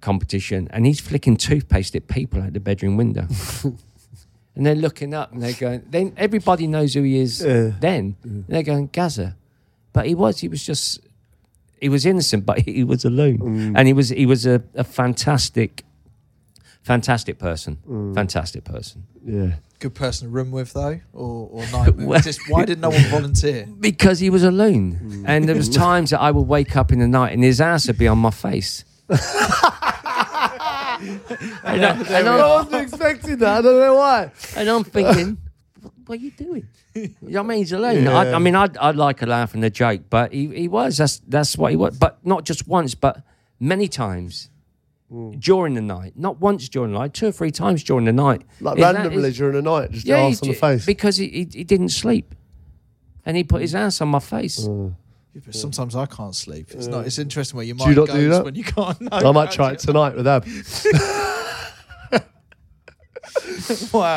competition, and he's flicking toothpaste at people out the bedroom window. (laughs) and they're looking up and they're going. Then everybody knows who he is. Yeah. Then And they're going Gaza, but he was. He was just. He was innocent, but he was a loon, mm. and he was. He was a, a fantastic, fantastic person. Mm. Fantastic person. Yeah. good person to room with though, or or (laughs) nightmare. Well- Just why did no one volunteer? (laughs) Because he was a loon. Mm. And there was (laughs) times that I would wake up in the night and his ass would be on my face. and I, and I I'm, wasn't expecting that. I don't know why. and I'm thinking, what, what are you doing? (laughs) You know what I mean? He's a loon. I, I mean, I'd, I'd like a laugh and a joke, but he, he was. That's, that's what he was. But not just once, but many times mm. during the night. Not once during the night, two or three times during the night. Like His a- randomly his- during the night, just yeah, ass on the face. Because he, he, he didn't sleep. And he put his ass on my face. Mm. Yeah, but sometimes I can't sleep. It's not. It's mm. interesting where your Do you mind not goes do that? when you can't. No, I might try it tonight with Ab. (laughs) Wow.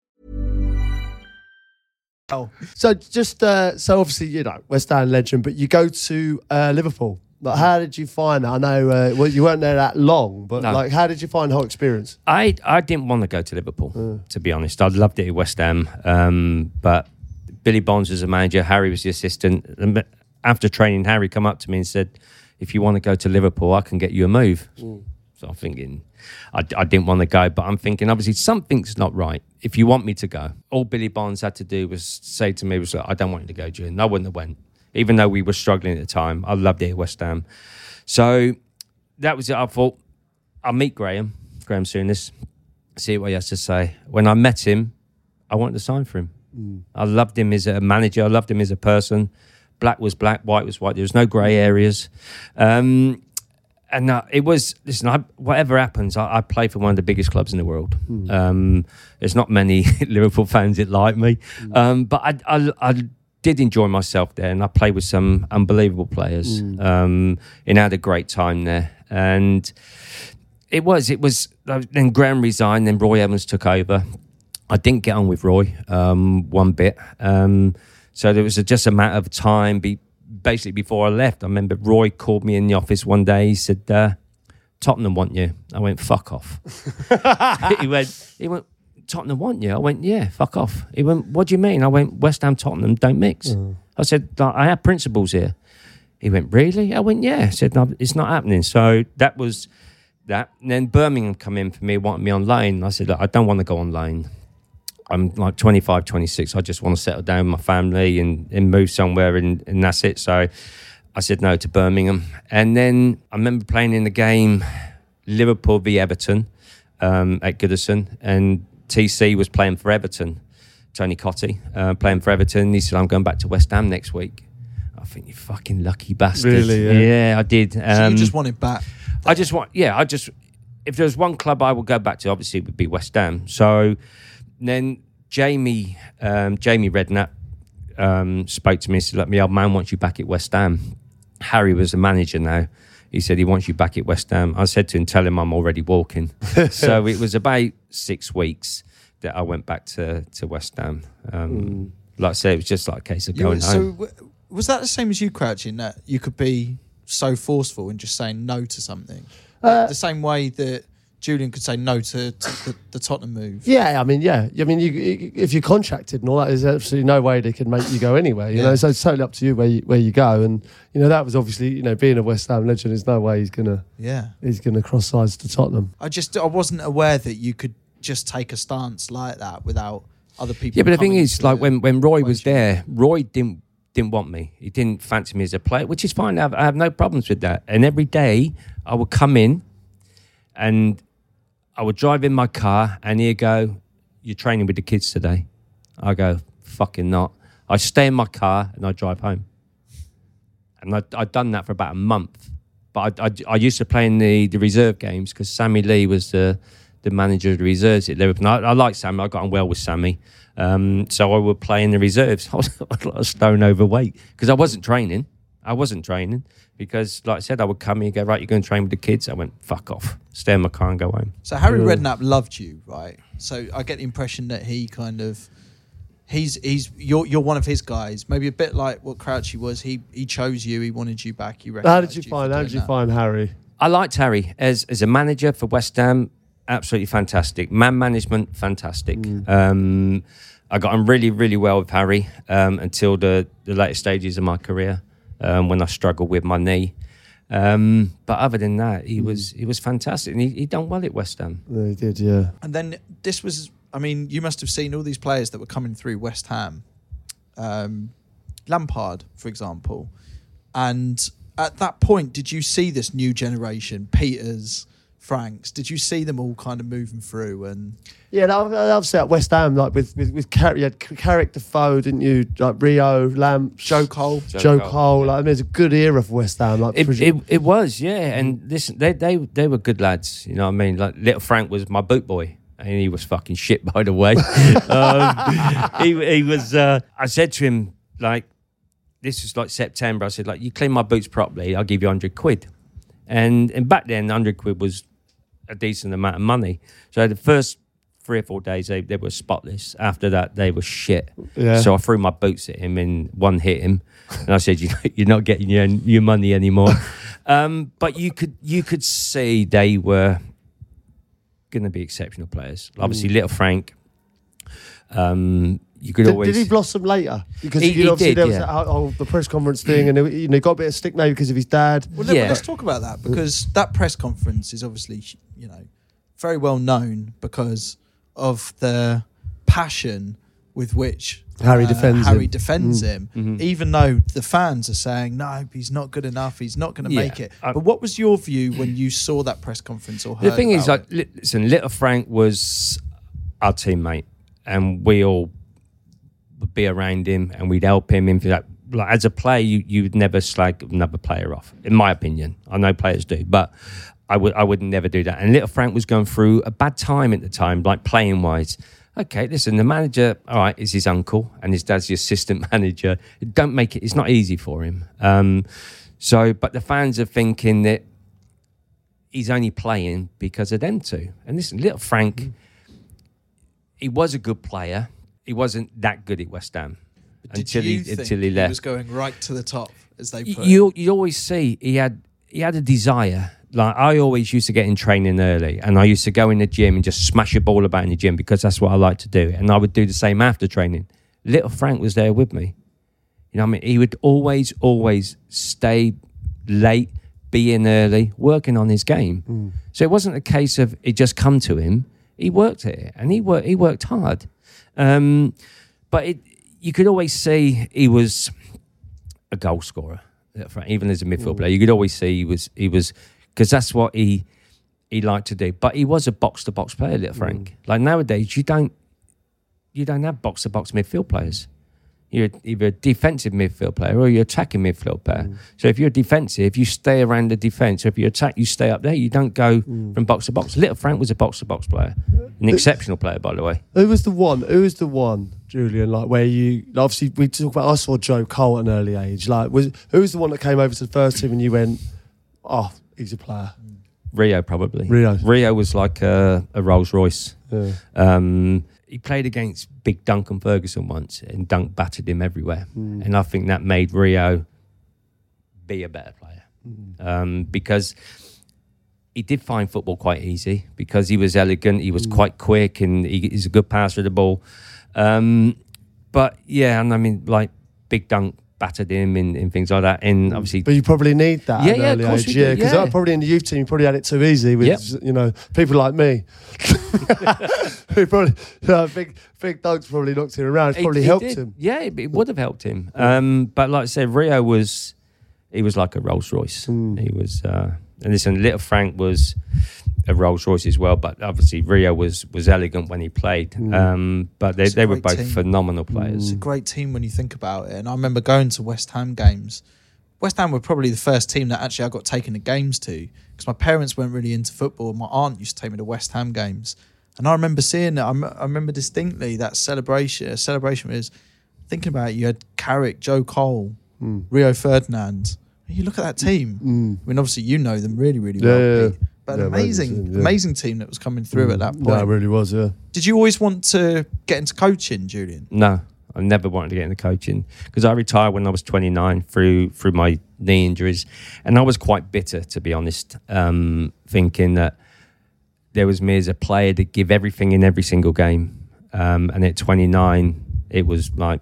So just uh, so obviously you know West Ham legend, but you go to uh, Liverpool. Like, how did you find it? I know uh, well, you weren't there that long, but No. like, how did you find the whole experience? I I didn't want to go to Liverpool, to be honest. I loved it at West Ham, um, but Billy Bonds was the manager, Harry was the assistant. And after training, Harry come up to me and said, "If you want to go to Liverpool, I can get you a move." So I'm thinking, I, I didn't want to go, but I'm thinking, obviously, something's not right. If you want me to go, all Billy Bonds had to do was say to me, "Was like, I don't want you to go, June." I wouldn't have went, even though we were struggling at the time. I loved it at West Ham, so that was it. I thought I'll meet Graham, Graham Souness, see what he has to say. When I met him, I wanted to sign for him. I loved him as a manager. I loved him as a person. Black was black, white was white. There was no grey areas. Um, and uh, it was listen. I, whatever happens, I, I play for one of the biggest clubs in the world. Um, there's not many (laughs) Liverpool fans that like me, um, but I, I, I did enjoy myself there, and I played with some unbelievable players, um, and had a great time there. And it was, it was. Then Graham resigned, then Roy Evans took over. I didn't get on with Roy um, one bit, um, so there was a, just a matter of time. Be, basically, before I left, I remember Roy called me in the office one day. He said, uh, "Tottenham want you." I went, "Fuck off." (laughs) he went, "He went." Tottenham want you? I went, yeah, fuck off. He went, what do you mean? I went, West Ham, Tottenham don't mix. I said, I have principles here. He went, really? I went, yeah. I said, no, it's not happening. So that was that. And then Birmingham come in for me, wanted me on loan. I said, I don't want to go on loan. I'm like 25, 26. I just want to settle down with my family and, and move somewhere, and, and that's it. So I said no to Birmingham. And then I remember playing in the game Liverpool v Everton um, at Goodison, and TC was playing for Everton. Tony Cottee uh, playing for Everton. He said, I'm going back to West Ham next week. I think you fucking lucky bastard. Really, yeah? Yeah, I did. So Um, you just wanted back. I just want, yeah, I just, if there was one club I would go back to, obviously it would be West Ham. So then Jamie, um, Jamie Redknapp um, spoke to me and said, look, my old man wants you back at West Ham. Harry was the manager now. He said he wants you back at West Ham. I said to him, tell him I'm already walking. (laughs) so it was about six weeks that I went back to, to West Ham. Um, Like I said, it was just like a case of You were- going so home. w- was that the same as you crouching that you could be so forceful in just saying no to something? Uh, the same way that Julian could say no to, to the, the Tottenham move. Yeah, I mean, yeah, I mean, you, if you're contracted and all that, there's absolutely no way they can make you go anywhere. You Yeah. know, so it's totally up to you where you, where you go. And you know, that was obviously, you know, being a West Ham legend, there's no way he's gonna Yeah. he's gonna cross sides to Tottenham. I just I wasn't aware that you could just take a stance like that without other people. Yeah, but the thing coming is, like when, when Roy was there, Roy didn't didn't want me. He didn't fancy me as a player, which is fine. I have, I have no problems with that. And every day I would come in and I would drive in my car and he'd go, You're training with the kids today. I go, Fucking not. I stay in my car and I drive home. And I, I'd done that for about a month. But I, I, I used to play in the, the reserve games because Sammy Lee was the, the manager of the reserves at Liverpool. I, I like Sammy. I got on well with Sammy. Um, so I would play in the reserves. (laughs) I was, a stone overweight because I wasn't training. I wasn't training because, like I said, I would come here and go, right, you're going to train with the kids. I went, fuck off. Stay in my car and go home. So Harry Redknapp loved you, right? So I get the impression that he kind of he's he's you're you're one of his guys. Maybe a bit like what Crouchy was. He he chose you. He wanted you back. He How did you for find? How did you that. find Harry? I liked Harry as as a manager for West Ham. Absolutely fantastic. Man management, fantastic. Um, I got on really, really well with Harry um, until the, the later stages of my career um, when I struggled with my knee. Um, but other than that, he was he was fantastic, and he, he done well at West Ham. Yeah, he did, yeah. And then this was, I mean, you must have seen all these players that were coming through West Ham, um, Lampard, for example. And at that point, did you see this new generation, Peters, Franks. Did you see them all kind of moving through? And Yeah, and I- obviously at West Ham, like with with, with Car- you had Carrick Defoe, didn't you? Like Rio, Lamb, Joe Cole. Joe Joe, Cole, Cole. Like, I mean, it's a good era for West Ham. Like, It, for- it, it was, yeah. And listen, they, they they were good lads. You know what I mean? Like little Frank was my boot boy. And he was fucking shit, (laughs) by the way. (laughs) um, he, he was. Uh, I said to him, like, this was like September. I said, like, you clean my boots properly, I'll give you hundred quid. And and back then, hundred quid was a decent amount of money. So the first three or four days, they, they were spotless. After that, they were shit. Yeah. So I threw my boots at him and one hit him. And I said, you, "You're not getting your your money anymore." (laughs) um, but you could you could see they were going to be exceptional players. Obviously, little Frank. Um, you could did, always. did he blossom later? Because He- you he know, obviously did, there was yeah. that whole, whole- the press conference thing, and he, you know, got a bit of stick maybe because of his dad. Well, let- Yeah. let's talk about that because that press conference is obviously, you know, very well known because of the passion with which Harry defends Harry him. defends Mm. him, Mhm. even though the fans are saying no, he's not good enough, he's not going to Yeah, make it. But what was your view when you saw that press conference or heard the thing is, about like, listen, little Frank was our teammate, and we all would be around him, and we'd help him. In that, like as a player, you you would never slag another player off, in my opinion. I know players do, but I would I would never do that. And little Frank was going through a bad time at the time, like playing wise. Okay, listen, the manager, all right, is his uncle, and his dad's the assistant (laughs) manager. Don't make it; it's not easy for him. Um, so, but the fans are thinking that he's only playing because of them two. And listen, little Frank, he was a good player. He wasn't that good at West Ham until he until he left. He was going right to the top, as they put it? You you always see he had he had a desire. Like I always used to get in training early, and I used to go in the gym and just smash a ball about in the gym because that's what I like to do. And I would do the same after training. Little Frank was there with me. You know, what I mean, he would always, always stay late, be in early, working on his game. Mm. So it wasn't a case of it just come to him. He worked at it, and he worked. He worked hard. Um, but it, you could always see he was a goal scorer, uh, little even as a midfield mm. player. You could always see he was he was because that's what he he liked to do. But he was a box to box player, little mm. Frank. Like nowadays, you don't you don't have box to box midfield players. You're either a defensive midfield player or you're attacking midfield player. So if you're defensive, you stay around the defence. Or if you attack, you stay up there. You don't go from box to box. Little Frank was a box to box player, an exceptional player, by the way. Who was the one? Who was the one, Julian? Like where you obviously we talk about. I saw Joe Cole at an early age. Like was who was the one that came over to the first team and you went, oh, he's a player. Rio probably. Rio. Rio was like a, a Rolls Royce. Yeah. Um, he played against big Duncan Ferguson once, and Dunk battered him everywhere. And I think that made Rio be a better player. Um, because he did find football quite easy. Because he was elegant, he was quite quick, and he, he's a good passer of the ball. Um, but yeah, and I mean, like big Dunk battered him and, and things like that, and obviously But you probably need that Yeah, at an yeah, of course age, yeah. Because yeah. probably in the youth team, you probably had it too easy with Yep. you know people like me. (laughs) Who probably uh, big big dogs probably knocked him around. It's It- probably it helped did. him. Yeah, it, it would have helped him. Um, but like I said, Rio was he was like a Rolls Royce. Hmm. He was, uh, and listen, little Frank was a Rolls Royce as well. But obviously, Rio was was elegant when he played. Hmm. Um, but they, they were both team. phenomenal players. It's a great team when you think about it. And I remember going to West Ham games. West Ham were probably the first team that actually I got taken to games to because my parents weren't really into football. My aunt used to take me to West Ham games, and I remember seeing it. I, m- I remember distinctly that celebration. A celebration was thinking about it. You had Carrick, Joe Cole, Rio Ferdinand. And you look at that team. I mean, obviously you know them really, really Yeah, well. yeah, yeah. Pete, But Yeah, an amazing amazing, team, yeah. amazing team that was coming through at that point. No, it really was. Yeah. Did you always want to get into coaching, Julian? No, I never wanted to get into coaching because I retired when I was 29 through through my knee injuries, and I was quite bitter to be honest, um, thinking that there was me as a player to give everything in every single game, um, and at 29 it was like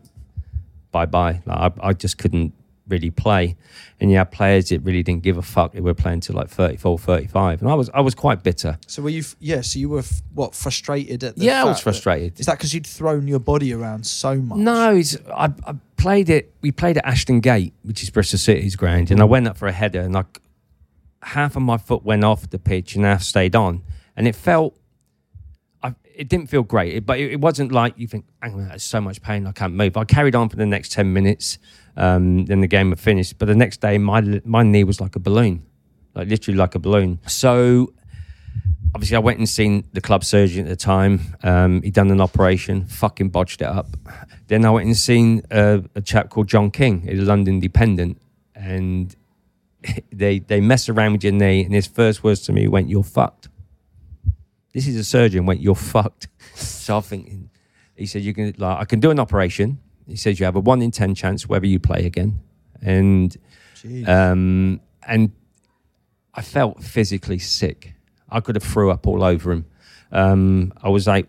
bye bye. Like I, I just couldn't really play, and you had players that really didn't give a fuck. They were playing to like 34, 35, and I was I was quite bitter. So were you? f- Yeah. So you were f- what frustrated at? The Yeah, I was fact that- frustrated. Is that because you'd thrown your body around so much? No, it's, I, I played it. We played at Ashton Gate, which is Bristol City's ground, and I went up for a header, and like half of my foot went off the pitch and half stayed on, and it felt. I, it didn't feel great, it- but it, it wasn't like you think, "Hang on, that's so much pain, I can't move." I carried on for the next ten minutes, um, then the game had finished. But the next day, my my knee was like a balloon, like literally like a balloon. So obviously I went and seen the club surgeon at the time. Um, he'd done an operation, fucking botched it up. Then I went and seen uh, a chap called John King the London Independent, and (laughs) they they mess around with your knee, and his first words to me went, "You're fucked." This is a surgeon went, "You're fucked." (laughs) so I'm thinking, he said, "You can like I can do an operation." He says you have a one in ten chance whether you play again, and um, and I felt physically sick. I could have threw up all over him. Um, I was like,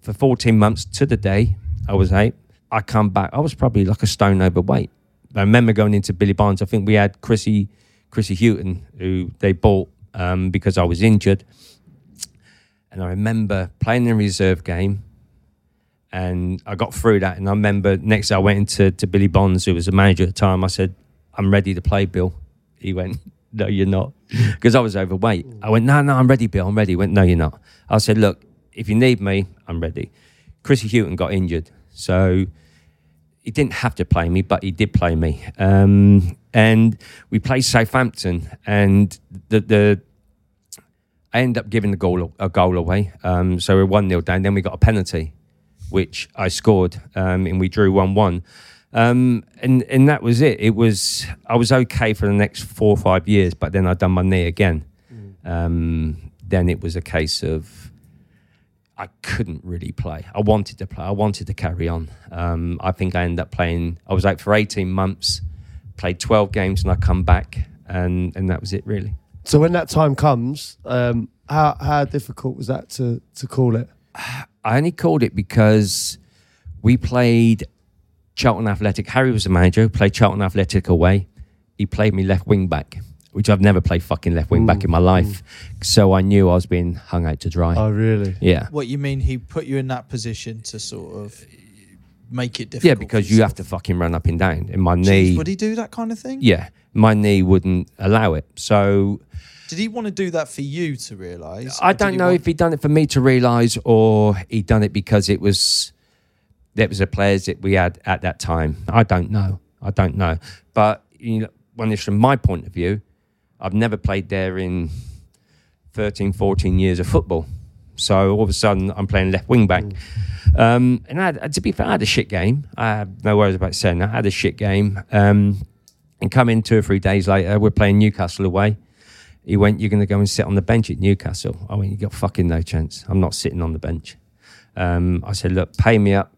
for 14 months to the day, I was eight. I come back. I was probably like a stone overweight. I remember going into Billy Bonds. I think we had Chrissy, Chrissy Houghton, who they bought um, because I was injured. And I remember playing the reserve game, and I got through that. And I remember next day I went into to Billy Bonds, who was the manager at the time. I said, "I'm ready to play, Bill." He went, (laughs) "No, you're not," (laughs) because I was overweight. I went, "No, no, I'm ready, Bill. I'm ready." He went, "No, you're not." I said, "Look, if you need me, I'm ready." Chrissy Houghton got injured, so he didn't have to play me, but he did play me. Um, and we played Southampton, and the the I ended up giving the goal a goal away. Um, so we're one 0 down. Then we got a penalty, which I scored, um, and we drew one one. Um, and and that was it. It was I was okay for the next four or five years, but then I done my knee again. Um, then it was a case of I couldn't really play. I wanted to play. I wanted to carry on. Um, I think I ended up playing. I was out for eighteen months, played twelve games, and I come back, and and that was it really. So when that time comes, um, how how difficult was that to to call it? (sighs) I only called it because we played Charlton Athletic. Harry was the manager, who played Charlton Athletic away. He played me left wing back, which I've never played fucking left wing back in my life. So I knew I was being hung out to dry. Oh, really? yeah. What you mean? He put you in that position to sort of make it difficult. Yeah, for because you have to fucking run up and down. And my Jeez, knee, would he do that kind of thing? yeah, my knee wouldn't allow it. So Did he want to do that for you to realise? I don't he know want- if he'd done it for me to realise or he'd done it because it was that was the players that we had at that time. I don't know. I don't know. But you know, when it's from my point of view, I've never played there in 13, 14 years of football. So all of a sudden, I'm playing left wing back. Um, and I had, to be fair, I had a shit game. I have no worries about saying that. I had a shit game. Um, and come in two or three days later, we're playing Newcastle away. He went, You're going to go and sit on the bench at Newcastle. I went, You got fucking no chance. I'm not sitting on the bench. Um, I said, Look, pay me up.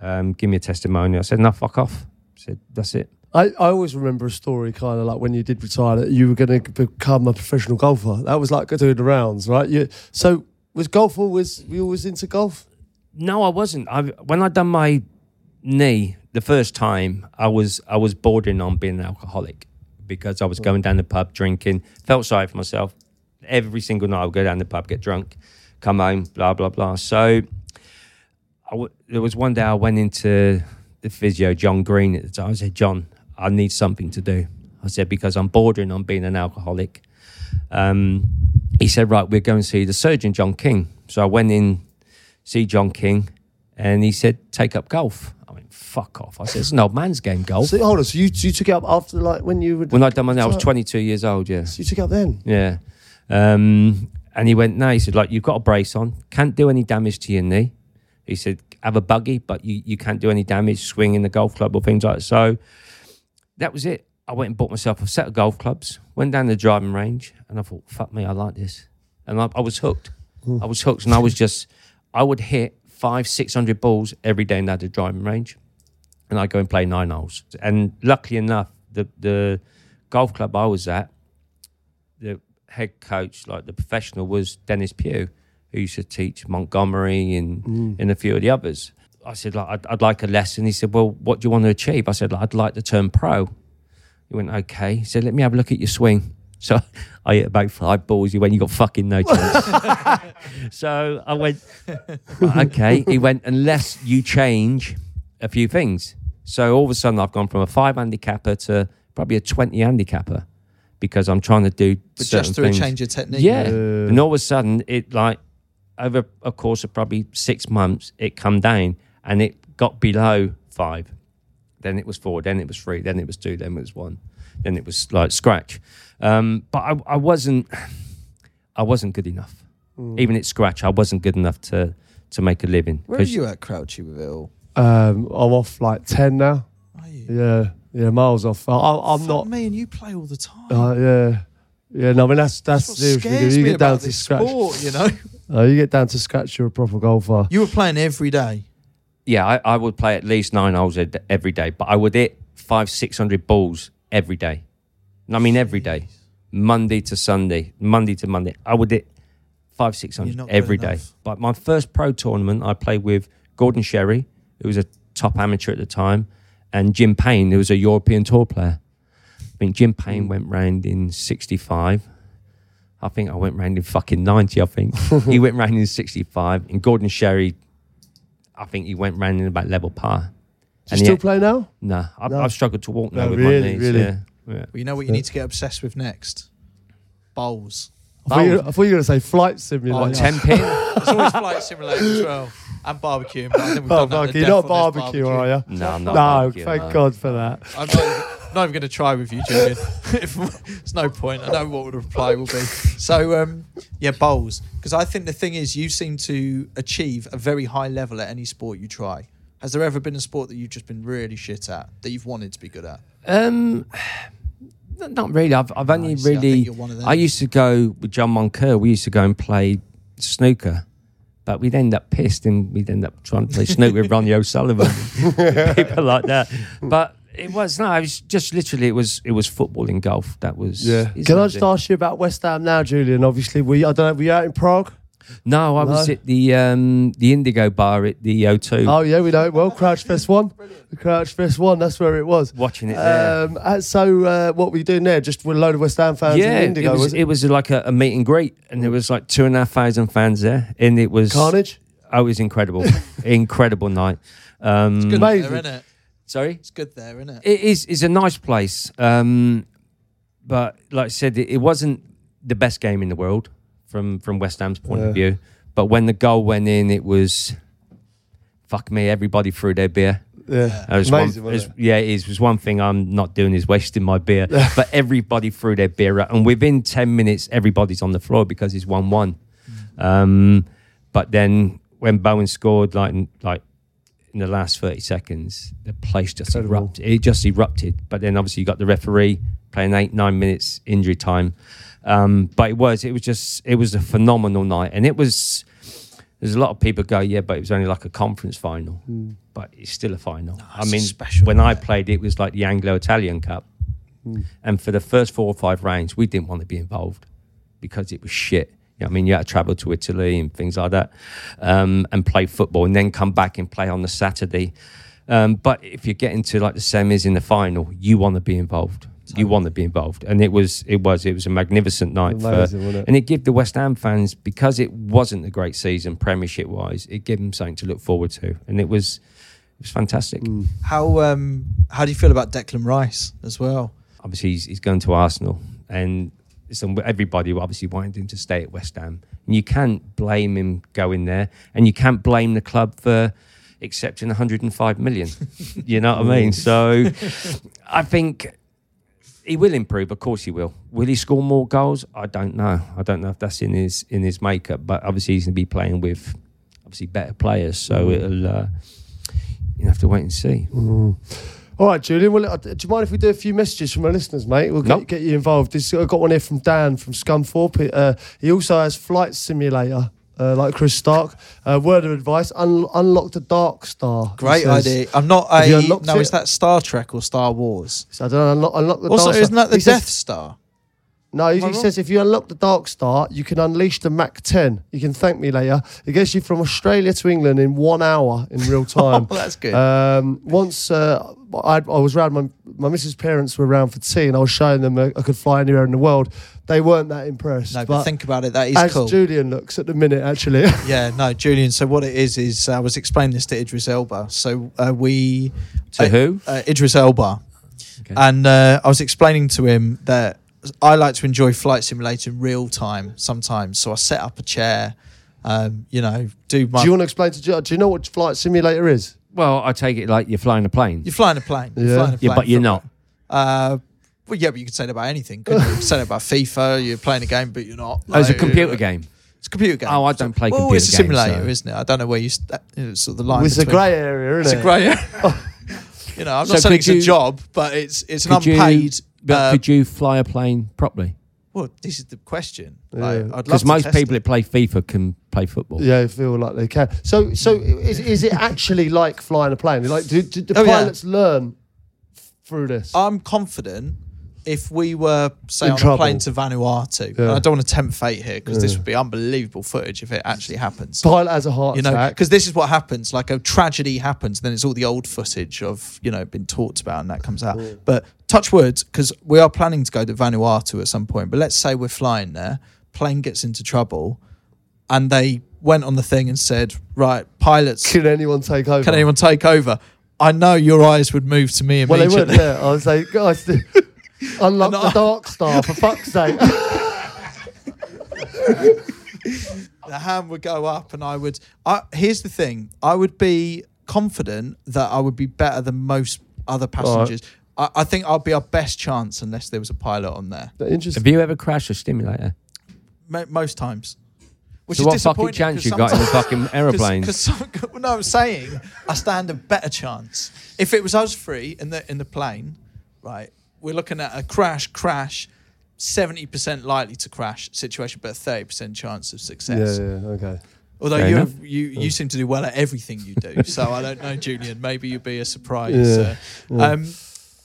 Um, give me a testimonial. I said, No, fuck off. I said, That's it. I, I always remember a story kind of like when you did retire that you were going to become a professional golfer. That was like doing the rounds, right? You, so was golf always, were you always into golf? No, I wasn't. I, when I done my knee the first time, I was I was bordering on being an alcoholic because I was going down the pub drinking. Felt sorry for myself. Every single night I would go down the pub, get drunk, come home, blah blah blah. So there was one day I went into the physio, John Green at the time. I said, John, I need something to do. I said because I'm bordering on being an alcoholic. Um, he said, right, we're going to see the surgeon, John King. So I went in, see John King, and he said, take up golf. Fuck off. I said, it's an old man's game, golf. So hold on, so you, you took it up after like when you were, When I done my, I was 22 years old, yeah. so you took it up then? Yeah. Um, and he went, no, he said, like, you've got a brace on, can't do any damage to your knee. He said, have a buggy, but you, you can't do any damage, swing in the golf club or things like that. So that was it. I went and bought myself a set of golf clubs, went down the driving range, and I thought, fuck me, I like this. And I, I was hooked. I was hooked, and I was just, I would hit five, 600 balls every day down the driving range, and I'd go and play nine holes. And luckily enough, the, the golf club I was at, the head coach, like the professional, was Dennis Pugh, who used to teach Montgomerie and, mm. and a few of the others. I said, like, I'd, I'd like a lesson. He said, well, what do you want to achieve? I said, like, I'd like to turn pro. He went, okay. He said, let me have a look at your swing. (laughs) So I hit about five balls. He went, you got fucking no (laughs) chance. so I went, (laughs) okay. He went, unless you change a few things. So all of a sudden I've gone from a five handicapper to probably a 20 handicapper because I'm trying to do But just through things. a change of technique. Yeah. Yeah. And all of a sudden, it like over a course of probably six months, it come down and it got below five. Then it was four. Then it was three. Then it was two. Then it was one. Then it was like scratch. Um, but I, I wasn't. (sighs) I wasn't good enough. Even at scratch, I wasn't good enough to to make a living. Where are 'Cause- you at, Crouchy, with it all? Um, I'm off like ten now. Are you? Yeah, yeah, miles off. I, I'm Fuck not. me, and you play all the time. Uh, yeah, yeah. No, I mean that's that's, That's what seriously. scares You me get down about to this scratch. sport, you know? (laughs) Uh, you get down to scratch. You're a proper golfer. You were playing every day. Yeah, I, I would play at least nine holes a d- every day, but I would hit five, six hundred balls every day. I mean, every day, Monday to Sunday, Monday to Monday. I would hit five, six You're hundred not good every day. enough. But my first pro tournament, I played with Gordon Sherry, who was a top amateur at the time, and Jim Payne, who was a European tour player. I think Jim Payne mm. went round in '65. I think I went round in fucking 90, I think. (laughs) he went round in 65. And Gordon Sherry, I think he went round in about level par. Do you still he- play now? No, I've, No. I've struggled to walk now No, with really, my knees. really? Yeah, yeah. Well, you know what you need to get obsessed with next? Bowls. I thought, you, I thought you were going to say flight oh, simulator. What, 10 pin? (laughs) It's always flight simulator as well. And barbecuing. But I think we've Oh, done fuck, you're not on barbecue, are you? no, I'm not. No, barbecue, thank no. God for that. I'm not, even- not even going to try with you, Julian. (laughs) if, there's no point. I know what the reply will be. So, um, yeah, bowls. Because I think the thing is, you seem to achieve a very high level at any sport you try. Has there ever been a sport that you've just been really shit at that you've wanted to be good at? Um, n- not really. I've, I've only Nice. I think really. you're one of them. I used to go with John Moncur. We used to go and play snooker, but we'd end up pissed and we'd end up trying to play snooker with Ronnie O'Sullivan, (laughs) people like that. But it was no. It was just literally. It was. It was football and golf. That was. Yeah. Can I just it. ask you about West Ham now, Julian? Obviously, we I don't know. Were you out in Prague? No, I was at the um, the Indigo Bar at the O2. Oh yeah, we know. it Well, Crouch Fest one, the Crouch Fest one. That's where it was. Watching it there. Um, uh, so uh, what were you doing there? Just with a load of West Ham fans yeah, in Indigo, it was, was it? it was like a, a meet and greet, and there was like two and a half thousand fans there, and it was Carnage. Oh, it was incredible, (laughs) incredible night. Um, It's good Amazing. there, isn't it? Sorry, It's good there, isn't it? it is. It's a nice place, um, but like I said, it, it wasn't the best game in the world from from West Ham's point Yeah. of view. But when the goal went in, it was fuck me. Everybody threw their beer. Yeah, amazing. one, it was- yeah, it is. Was one thing I'm not doing is wasting my beer. but everybody threw their beer out, and within ten minutes, everybody's on the floor because it's one one. Um, but then when Bowen scored, like in- like in the last thirty seconds, the place just Incredible. erupted. It just erupted. But then obviously you got the referee playing eight nine minutes injury time. Um, but it was it was just it was a phenomenal night, and it was. There's a lot of people go, yeah, but it was only like a conference final, but it's still a final. I mean, special when I played, it was like the Anglo-Italian Cup, and for the first four or five rounds, we didn't want to be involved because it was shit. You know I mean, you had to travel to Italy and things like that, um, and play football, and then come back and play on the Saturday. Um, but if you get into like the semis in the final, you want to be involved. You want to be involved, and it was it was it was a magnificent night Amazing, for, wasn't it? and it gave the West Ham fans because it wasn't a great season Premiership wise. It gave them something to look forward to, and it was it was fantastic. Mm. How um how do you feel about Declan Rice as well? obviously he's, he's going to Arsenal, and some, everybody obviously wanted him to stay at West Ham. And you can't blame him going there, and you can't blame the club for accepting 105 million. (laughs) you know what I mean? So (laughs) I think he will improve. Of course, he will. Will he score more goals? I don't know. I don't know if that's in his in his makeup. But obviously, he's going to be playing with obviously better players, so it'll. Uh, you have to wait and see. All right, Julian. Well, uh, do you mind if we do a few messages from our listeners, mate? We'll get, Nope. get you involved. This, I've got one here from Dan from Scunthorpe. Uh, he also has Flight Simulator, uh, like Chris Stark. Uh, word of advice: un- unlock the Dark Star. Great says. idea. I'm not a no. it? Is that Star Trek or Star Wars? So I don't know. Unlock, unlock the Also, Dark isn't Star. that the He says- Death Star? No, he, he says if you unlock the Dark Star, you can unleash the Mach 10. You can thank me later. It gets you from Australia to England in one hour in real (laughs) time. Oh, that's good. Um, once uh, I, I was around, my, my missus' parents were around for tea, and I was showing them uh, I could fly anywhere in the world. They weren't that impressed. no, but, think about it. That is as cool. Julian looks at the minute, actually. (laughs) yeah, no, Julian. So what it is is uh, I was explaining this to Idris Elba. So uh, we To uh, who? Uh, Idris Elba, Okay. and uh, I was explaining to him that I like to enjoy Flight Simulator in real time sometimes. So I set up a chair, um, you know, do my. Do you want to explain to Joe? Do you know what flight simulator is? Well, I take it like you're flying a plane. you're flying a plane. You're Yeah. flying a yeah, but you're not. Uh, well, yeah, but you could say that about anything. couldn't you? you could say that about FIFA. You're playing a game, but you're not. Oh, it's a Like, computer game. It's a computer game. Oh, I don't play well, computer it's a games, simulator, so- isn't it? I don't know where you. St- it's sort of the line. it's a grey area, It's isn't a it? grey area. (laughs) you know, I'm So not saying could it's a job, but it's it's an Could you- unpaid. But uh, could you fly a plane properly? well, this is the question. Yeah. Like, I'd Because most test people it. that play FIFA can play football. Yeah, I feel like they can. So, so is, is it actually like flying a plane? Like, do, do the Oh, yeah. pilots learn through this? I'm confident if we were, say, In on trouble. a plane to Vanuatu, and I don't want to tempt fate here because this would be unbelievable footage if it actually happens. Pilot has a heart You know, attack. because this is what happens. Like a tragedy happens, then it's all the old footage of you know been talked about, and that comes out. But touch words, because we are planning to go to Vanuatu at some point. But let's say we're flying there, plane gets into trouble, and they went on the thing and said, "Right, pilots, Can anyone take over? can anyone take over?" I know your eyes would move to me Well, they immediately. would. Yeah, I was like, guys, (laughs) unlock And the I- Dark Star for fuck's sake. (laughs) the hand would go up and I would I here's the thing I would be confident that I would be better than most other passengers I, I think I'll be our best chance unless there was a pilot on there Interesting. Have you ever crashed a stimulator? Mo- most times which So is what fucking chance chance 'cause you got in the fucking (laughs) aeroplane? Because (laughs) no, I'm saying I stand a better chance. If it was us three in the in the plane, right? We're looking at a crash, crash, seventy percent likely to crash situation, but a thirty percent chance of success. yeah, okay. Although Fair you enough. you you seem to do well at everything you do, so I don't know, Julian. Maybe you'll be a surprise. Yeah, uh, Um,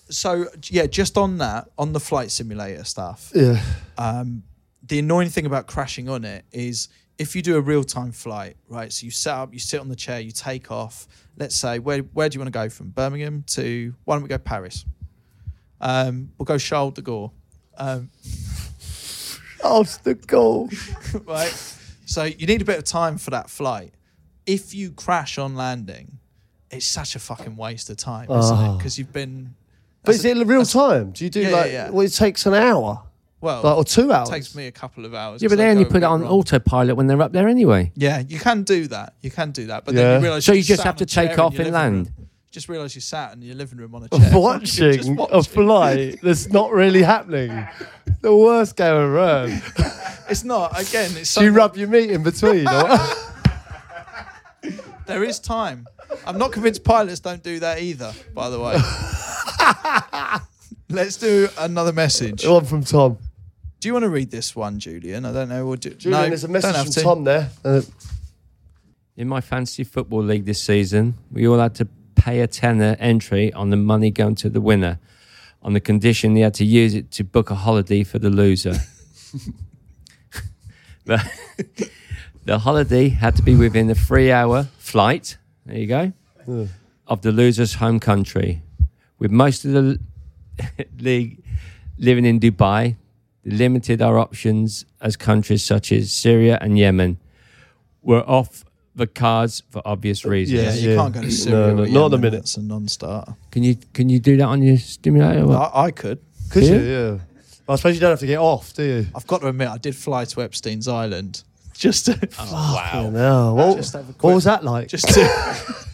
so yeah, just on that, on the flight simulator stuff, Yeah. um, the annoying thing about crashing on it is if you do a real time flight, right? So you set up, you sit on the chair, you take off. Let's say where where do you want to go from Birmingham to? Why don't we go Paris? Um, we'll go Charles de Gaulle. Um, Oh, it's the goal. right? So you need a bit of time for that flight. If you crash on landing, it's such a fucking waste of time, isn't it? Because you've been. But that's is a- it in real time? Do you do Yeah, like, yeah, yeah. well, it takes an hour Well, like, or two hours? it takes me a couple of hours. Yeah, 'cause but they I only go a put it bit on wrong. autopilot when they're up there anyway. Yeah, you can do that. You can do that. But Yeah. then you realise So you just just have to take off and living land. Room. Just realise you sat in your living room on a chair. (laughs) Just watching a watching. flight that's not really happening. The worst game around. (laughs) It's not. Again, it's Do you rub your meat in between? or- (laughs) There is time. I'm not convinced pilots don't do that either. By the way. Let's do another message. One from Tom. Do you want to read this one, Julian? I don't know. We'll do, Julian, no, there's a don't message from to. Tom there. Uh, In my fantasy football league this season, we all had to pay a tenner entry on the money going to the winner, on the condition he had to use it to book a holiday for the loser. (laughs) the, the holiday had to be within a three-hour flight. There you go. Of the loser's home country, with most of the (laughs) league living in Dubai. They limited our options as countries such as Syria and Yemen were off the cards for obvious reasons. Yeah, you yeah. can't go to Syria. No, no, not at the Yemen, minute. That's a non-starter. Can you can you do that on your stimulator? or- I, I could. Could Yeah. you? Yeah. I suppose you don't have to get off, do you? I've got to admit, I did fly to Epstein's Island (laughs) just to, oh, Wow. No. What, Just have a what quick- was that like? just to. (laughs)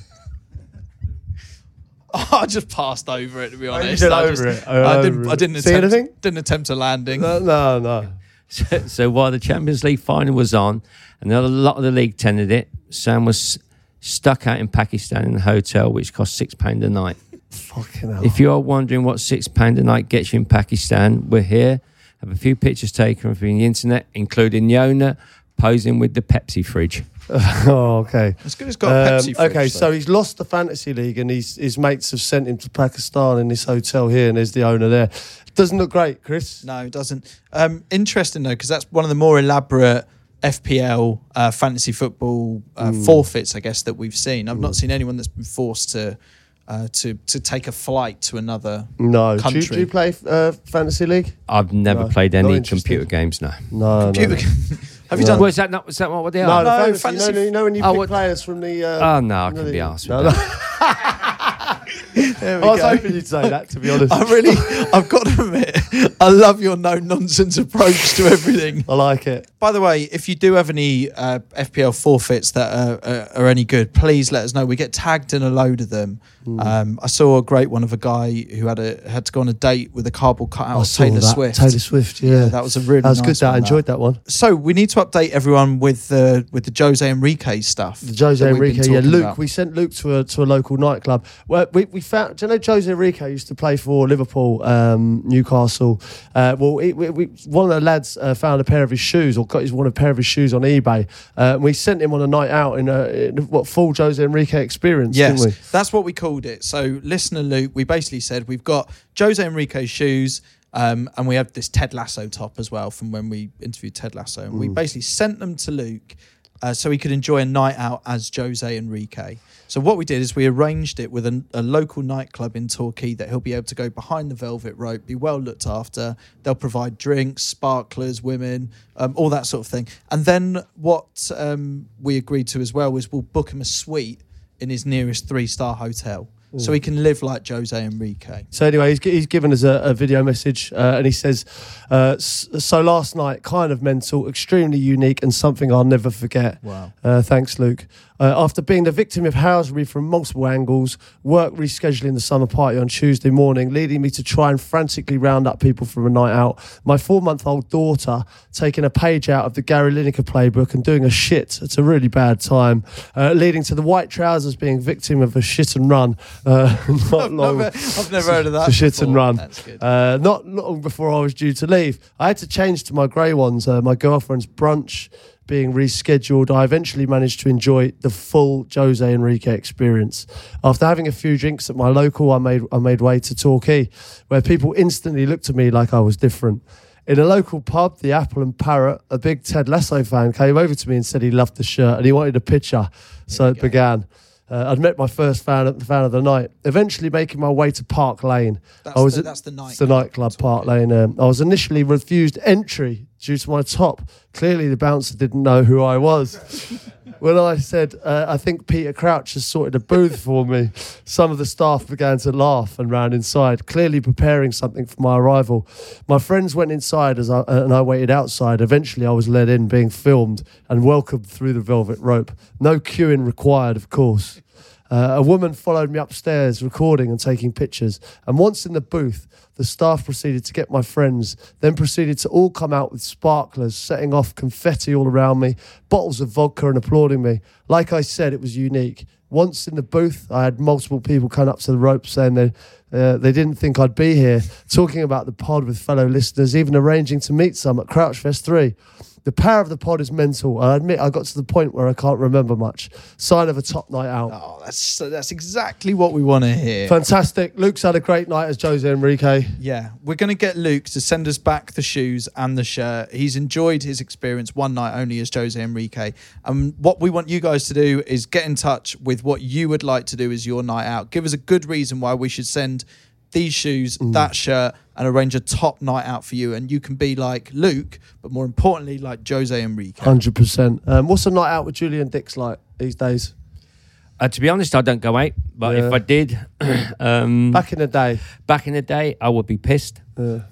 I just passed over it to be oh, honest. did I over just- it. Oh, I didn't. I it. didn't See attempt. anything? Didn't attempt a landing. no, no, no. (laughs) So, so while the Champions League final was on, and a lot of the league tendered it, Sam was stuck out in Pakistan in a hotel, which cost six pound a night. Fucking hell. If you're wondering what six pound a night gets you in Pakistan, we're here. Have a few pictures taken from the internet, including the owner posing with the Pepsi fridge. (laughs) oh, okay. It's good. It's got a Um, Pepsi. fridge, okay, though. so he's lost the fantasy league, and he's, his mates have sent him to Pakistan in this hotel here, and there's the owner there. Doesn't look great, Chris. No, it doesn't. Um, interesting though, because that's one of the more elaborate FPL uh, fantasy football uh, Hmm. forfeits, I guess, that we've seen. I've not seen anyone that's been forced to uh, to to take a flight to another. No. Do you, Country. do you play uh, fantasy league? I've never No, played not any interested. computer games. No. No. Computer. no. (laughs) Have you No. done? Was that not? Was that what they No, are? the No, fantasy, fantasy- you, know, you know when you Oh, pick what- players from the. Uh, Oh no, I can be asked. no, with no. (laughs) I was go. hoping you'd say that, to be (laughs) honest. I really, I've got to admit, I love your no nonsense approach to everything. I like it. By the way, if you do have any uh, FPL forfeits that are, are, are any good, please let us know. We get tagged in a load of them. Hmm. Um, I saw a great one of a guy who had a had to go on a date with a cardboard cutout I of saw Taylor that. Swift. Taylor Swift, yeah. that was a really That was nice good. That I enjoyed that one. So we need to update everyone with the with the Jose Enrique stuff. The Jose that we've been Enrique, yeah, Luke. about. We sent Luke to a to a local nightclub. Well, we, we found. Do you know Jose Enrique used to play for Liverpool, um, Newcastle? Uh, well, he, we, we, one of the lads uh, found a pair of his shoes, or got his one a pair of his shoes on eBay. Uh, and we sent him on a night out in a in what full Jose Enrique experience, Yes, didn't we? that's what we called it. So, listener Luke, we basically said we've got Jose Enrique's shoes, um, and we have this Ted Lasso top as well from when we interviewed Ted Lasso, and we basically sent them to Luke uh, so he could enjoy a night out as Jose Enrique. So what we did is we arranged it with a, a local nightclub in Torquay that he'll be able to go behind the velvet rope, be well looked after. They'll provide drinks, sparklers, women, um, all that sort of thing. And then what um, we agreed to as well was we'll book him a suite in his nearest three star hotel. So he can live like Jose Enrique. So anyway, he's, he's given us a, a video message, uh, and he says, uh, "So last night, kind of mental, extremely unique, and something I'll never forget." Wow. Uh, thanks, Luke. Uh, after being the victim of housery from multiple angles, work rescheduling the summer party on Tuesday morning, leading me to try and frantically round up people for a night out, my four month old daughter taking a page out of the Gary Lineker playbook and doing a shit at a really bad time, uh, leading to the white trousers being victim of a shit and run. Uh, (laughs) not long. Never- I've never heard of that. To shit and before. run. That's good. Uh, not long before I was due to leave, I had to change to my grey ones. Uh, my girlfriend's brunch being rescheduled, I eventually managed to enjoy the full Jose Enrique experience. After having a few drinks at my local, I made I made way to Torquay, where people instantly looked at me like I was different. In a local pub, the Apple and Parrot, a big Ted Lasso fan came over to me and said he loved the shirt and he wanted a picture. So it began. Uh, I'd met my first fan, the fan of the night. Eventually, making my way to Park Lane. That's I was the- at- that's the it's the nightclub. nightclub Park Lane. Um, I was initially refused entry due to my top. Clearly, the bouncer didn't know who I was. (laughs) when I said, uh, I think Peter Crouch has sorted a booth for me, some of the staff began to laugh and ran inside, clearly preparing something for my arrival. My friends went inside as I, and I waited outside. Eventually, I was led in, being filmed and welcomed through the velvet rope. No queuing required, of course. Uh, a woman followed me upstairs, recording and taking pictures. And once in the booth, the staff proceeded to get my friends, then proceeded to all come out with sparklers, setting off confetti all around me, bottles of vodka, and applauding me. Like I said, it was unique. Once in the booth, I had multiple people come up to the rope saying they, uh, they didn't think I'd be here, talking about the pod with fellow listeners, even arranging to meet some at Crouchfest 3. The power of the pod is mental. I admit I got to the point where I can't remember much. Sign of a top night out. Oh, that's that's exactly what we want to hear. Fantastic. Luke's had a great night as Jose Enrique. Yeah, we're going to get Luke to send us back the shoes and the shirt. He's enjoyed his experience one night only as Jose Enrique. And what we want you guys to do is get in touch with what you would like to do as your night out. Give us a good reason why we should send these shoes, that shirt, and arrange a top night out for you. And you can be like Luke, but more importantly, like Jose Enrique. 100%. Um, what's a night out with Julian Dicks like these days? Uh, to be honest, I don't go out, but Yeah. if I did, (clears throat) um, back, Back in the day. Back in the day, I would be pissed.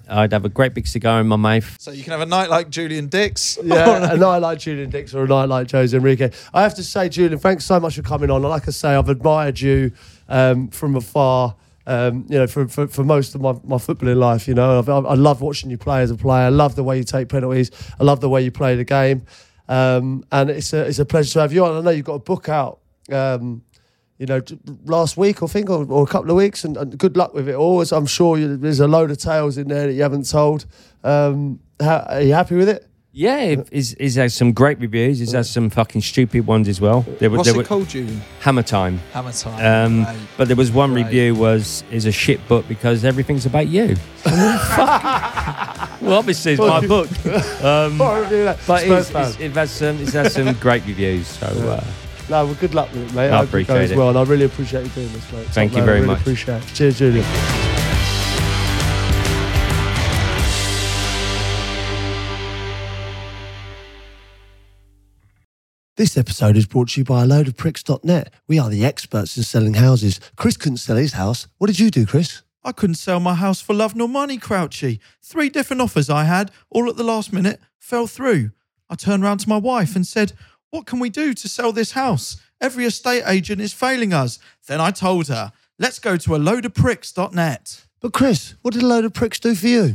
I'd have a great big cigar in my mouth. So you can have a night like Julian Dicks. Yeah, (laughs) a night like Julian Dicks or a night like Jose Enrique. I have to say, Julian, thanks so much for coming on. Like I say, I've admired you um, from afar. Um, you know, for, for, for most of my, my footballing life, you know, I've, I love watching you play as a player. I love the way you take penalties. I love the way you play the game, um, and it's a it's a pleasure to have you on. I know you've got a book out. Um, you know, last week I think, or, or a couple of weeks, and, and good luck with it all. I'm sure you, there's a load of tales in there that you haven't told. Um, how, are you happy with it? Yeah, it- he's, he's had some great reviews. He's had some fucking stupid ones as well. There were, What's there it were called, Julian? Hammer Time. Hammer Time. Um, Right. but there was one Right. review was is a shit book because everything's about you. (laughs) well, obviously it's my book, (laughs) um, But Spurs it's, it's, it has some it's had some great reviews. So uh, No, well, good luck with it, mate. I hope appreciate goes it. well, and I really appreciate you doing this, mate. Thank Top you man, I very really much. Appreciate it. Cheers, Julian. This episode is brought to you by a load of pricks.net. We are the experts in selling houses. Chris couldn't sell his house. What did you do, Chris? I couldn't sell my house for love nor money, Crouchy. Three different offers I had, all at the last minute, fell through. I turned round to my wife and said, What can we do to sell this house? Every estate agent is failing us. Then I told her, Let's go to a loadofpricks.net. But Chris, what did a load of pricks do for you?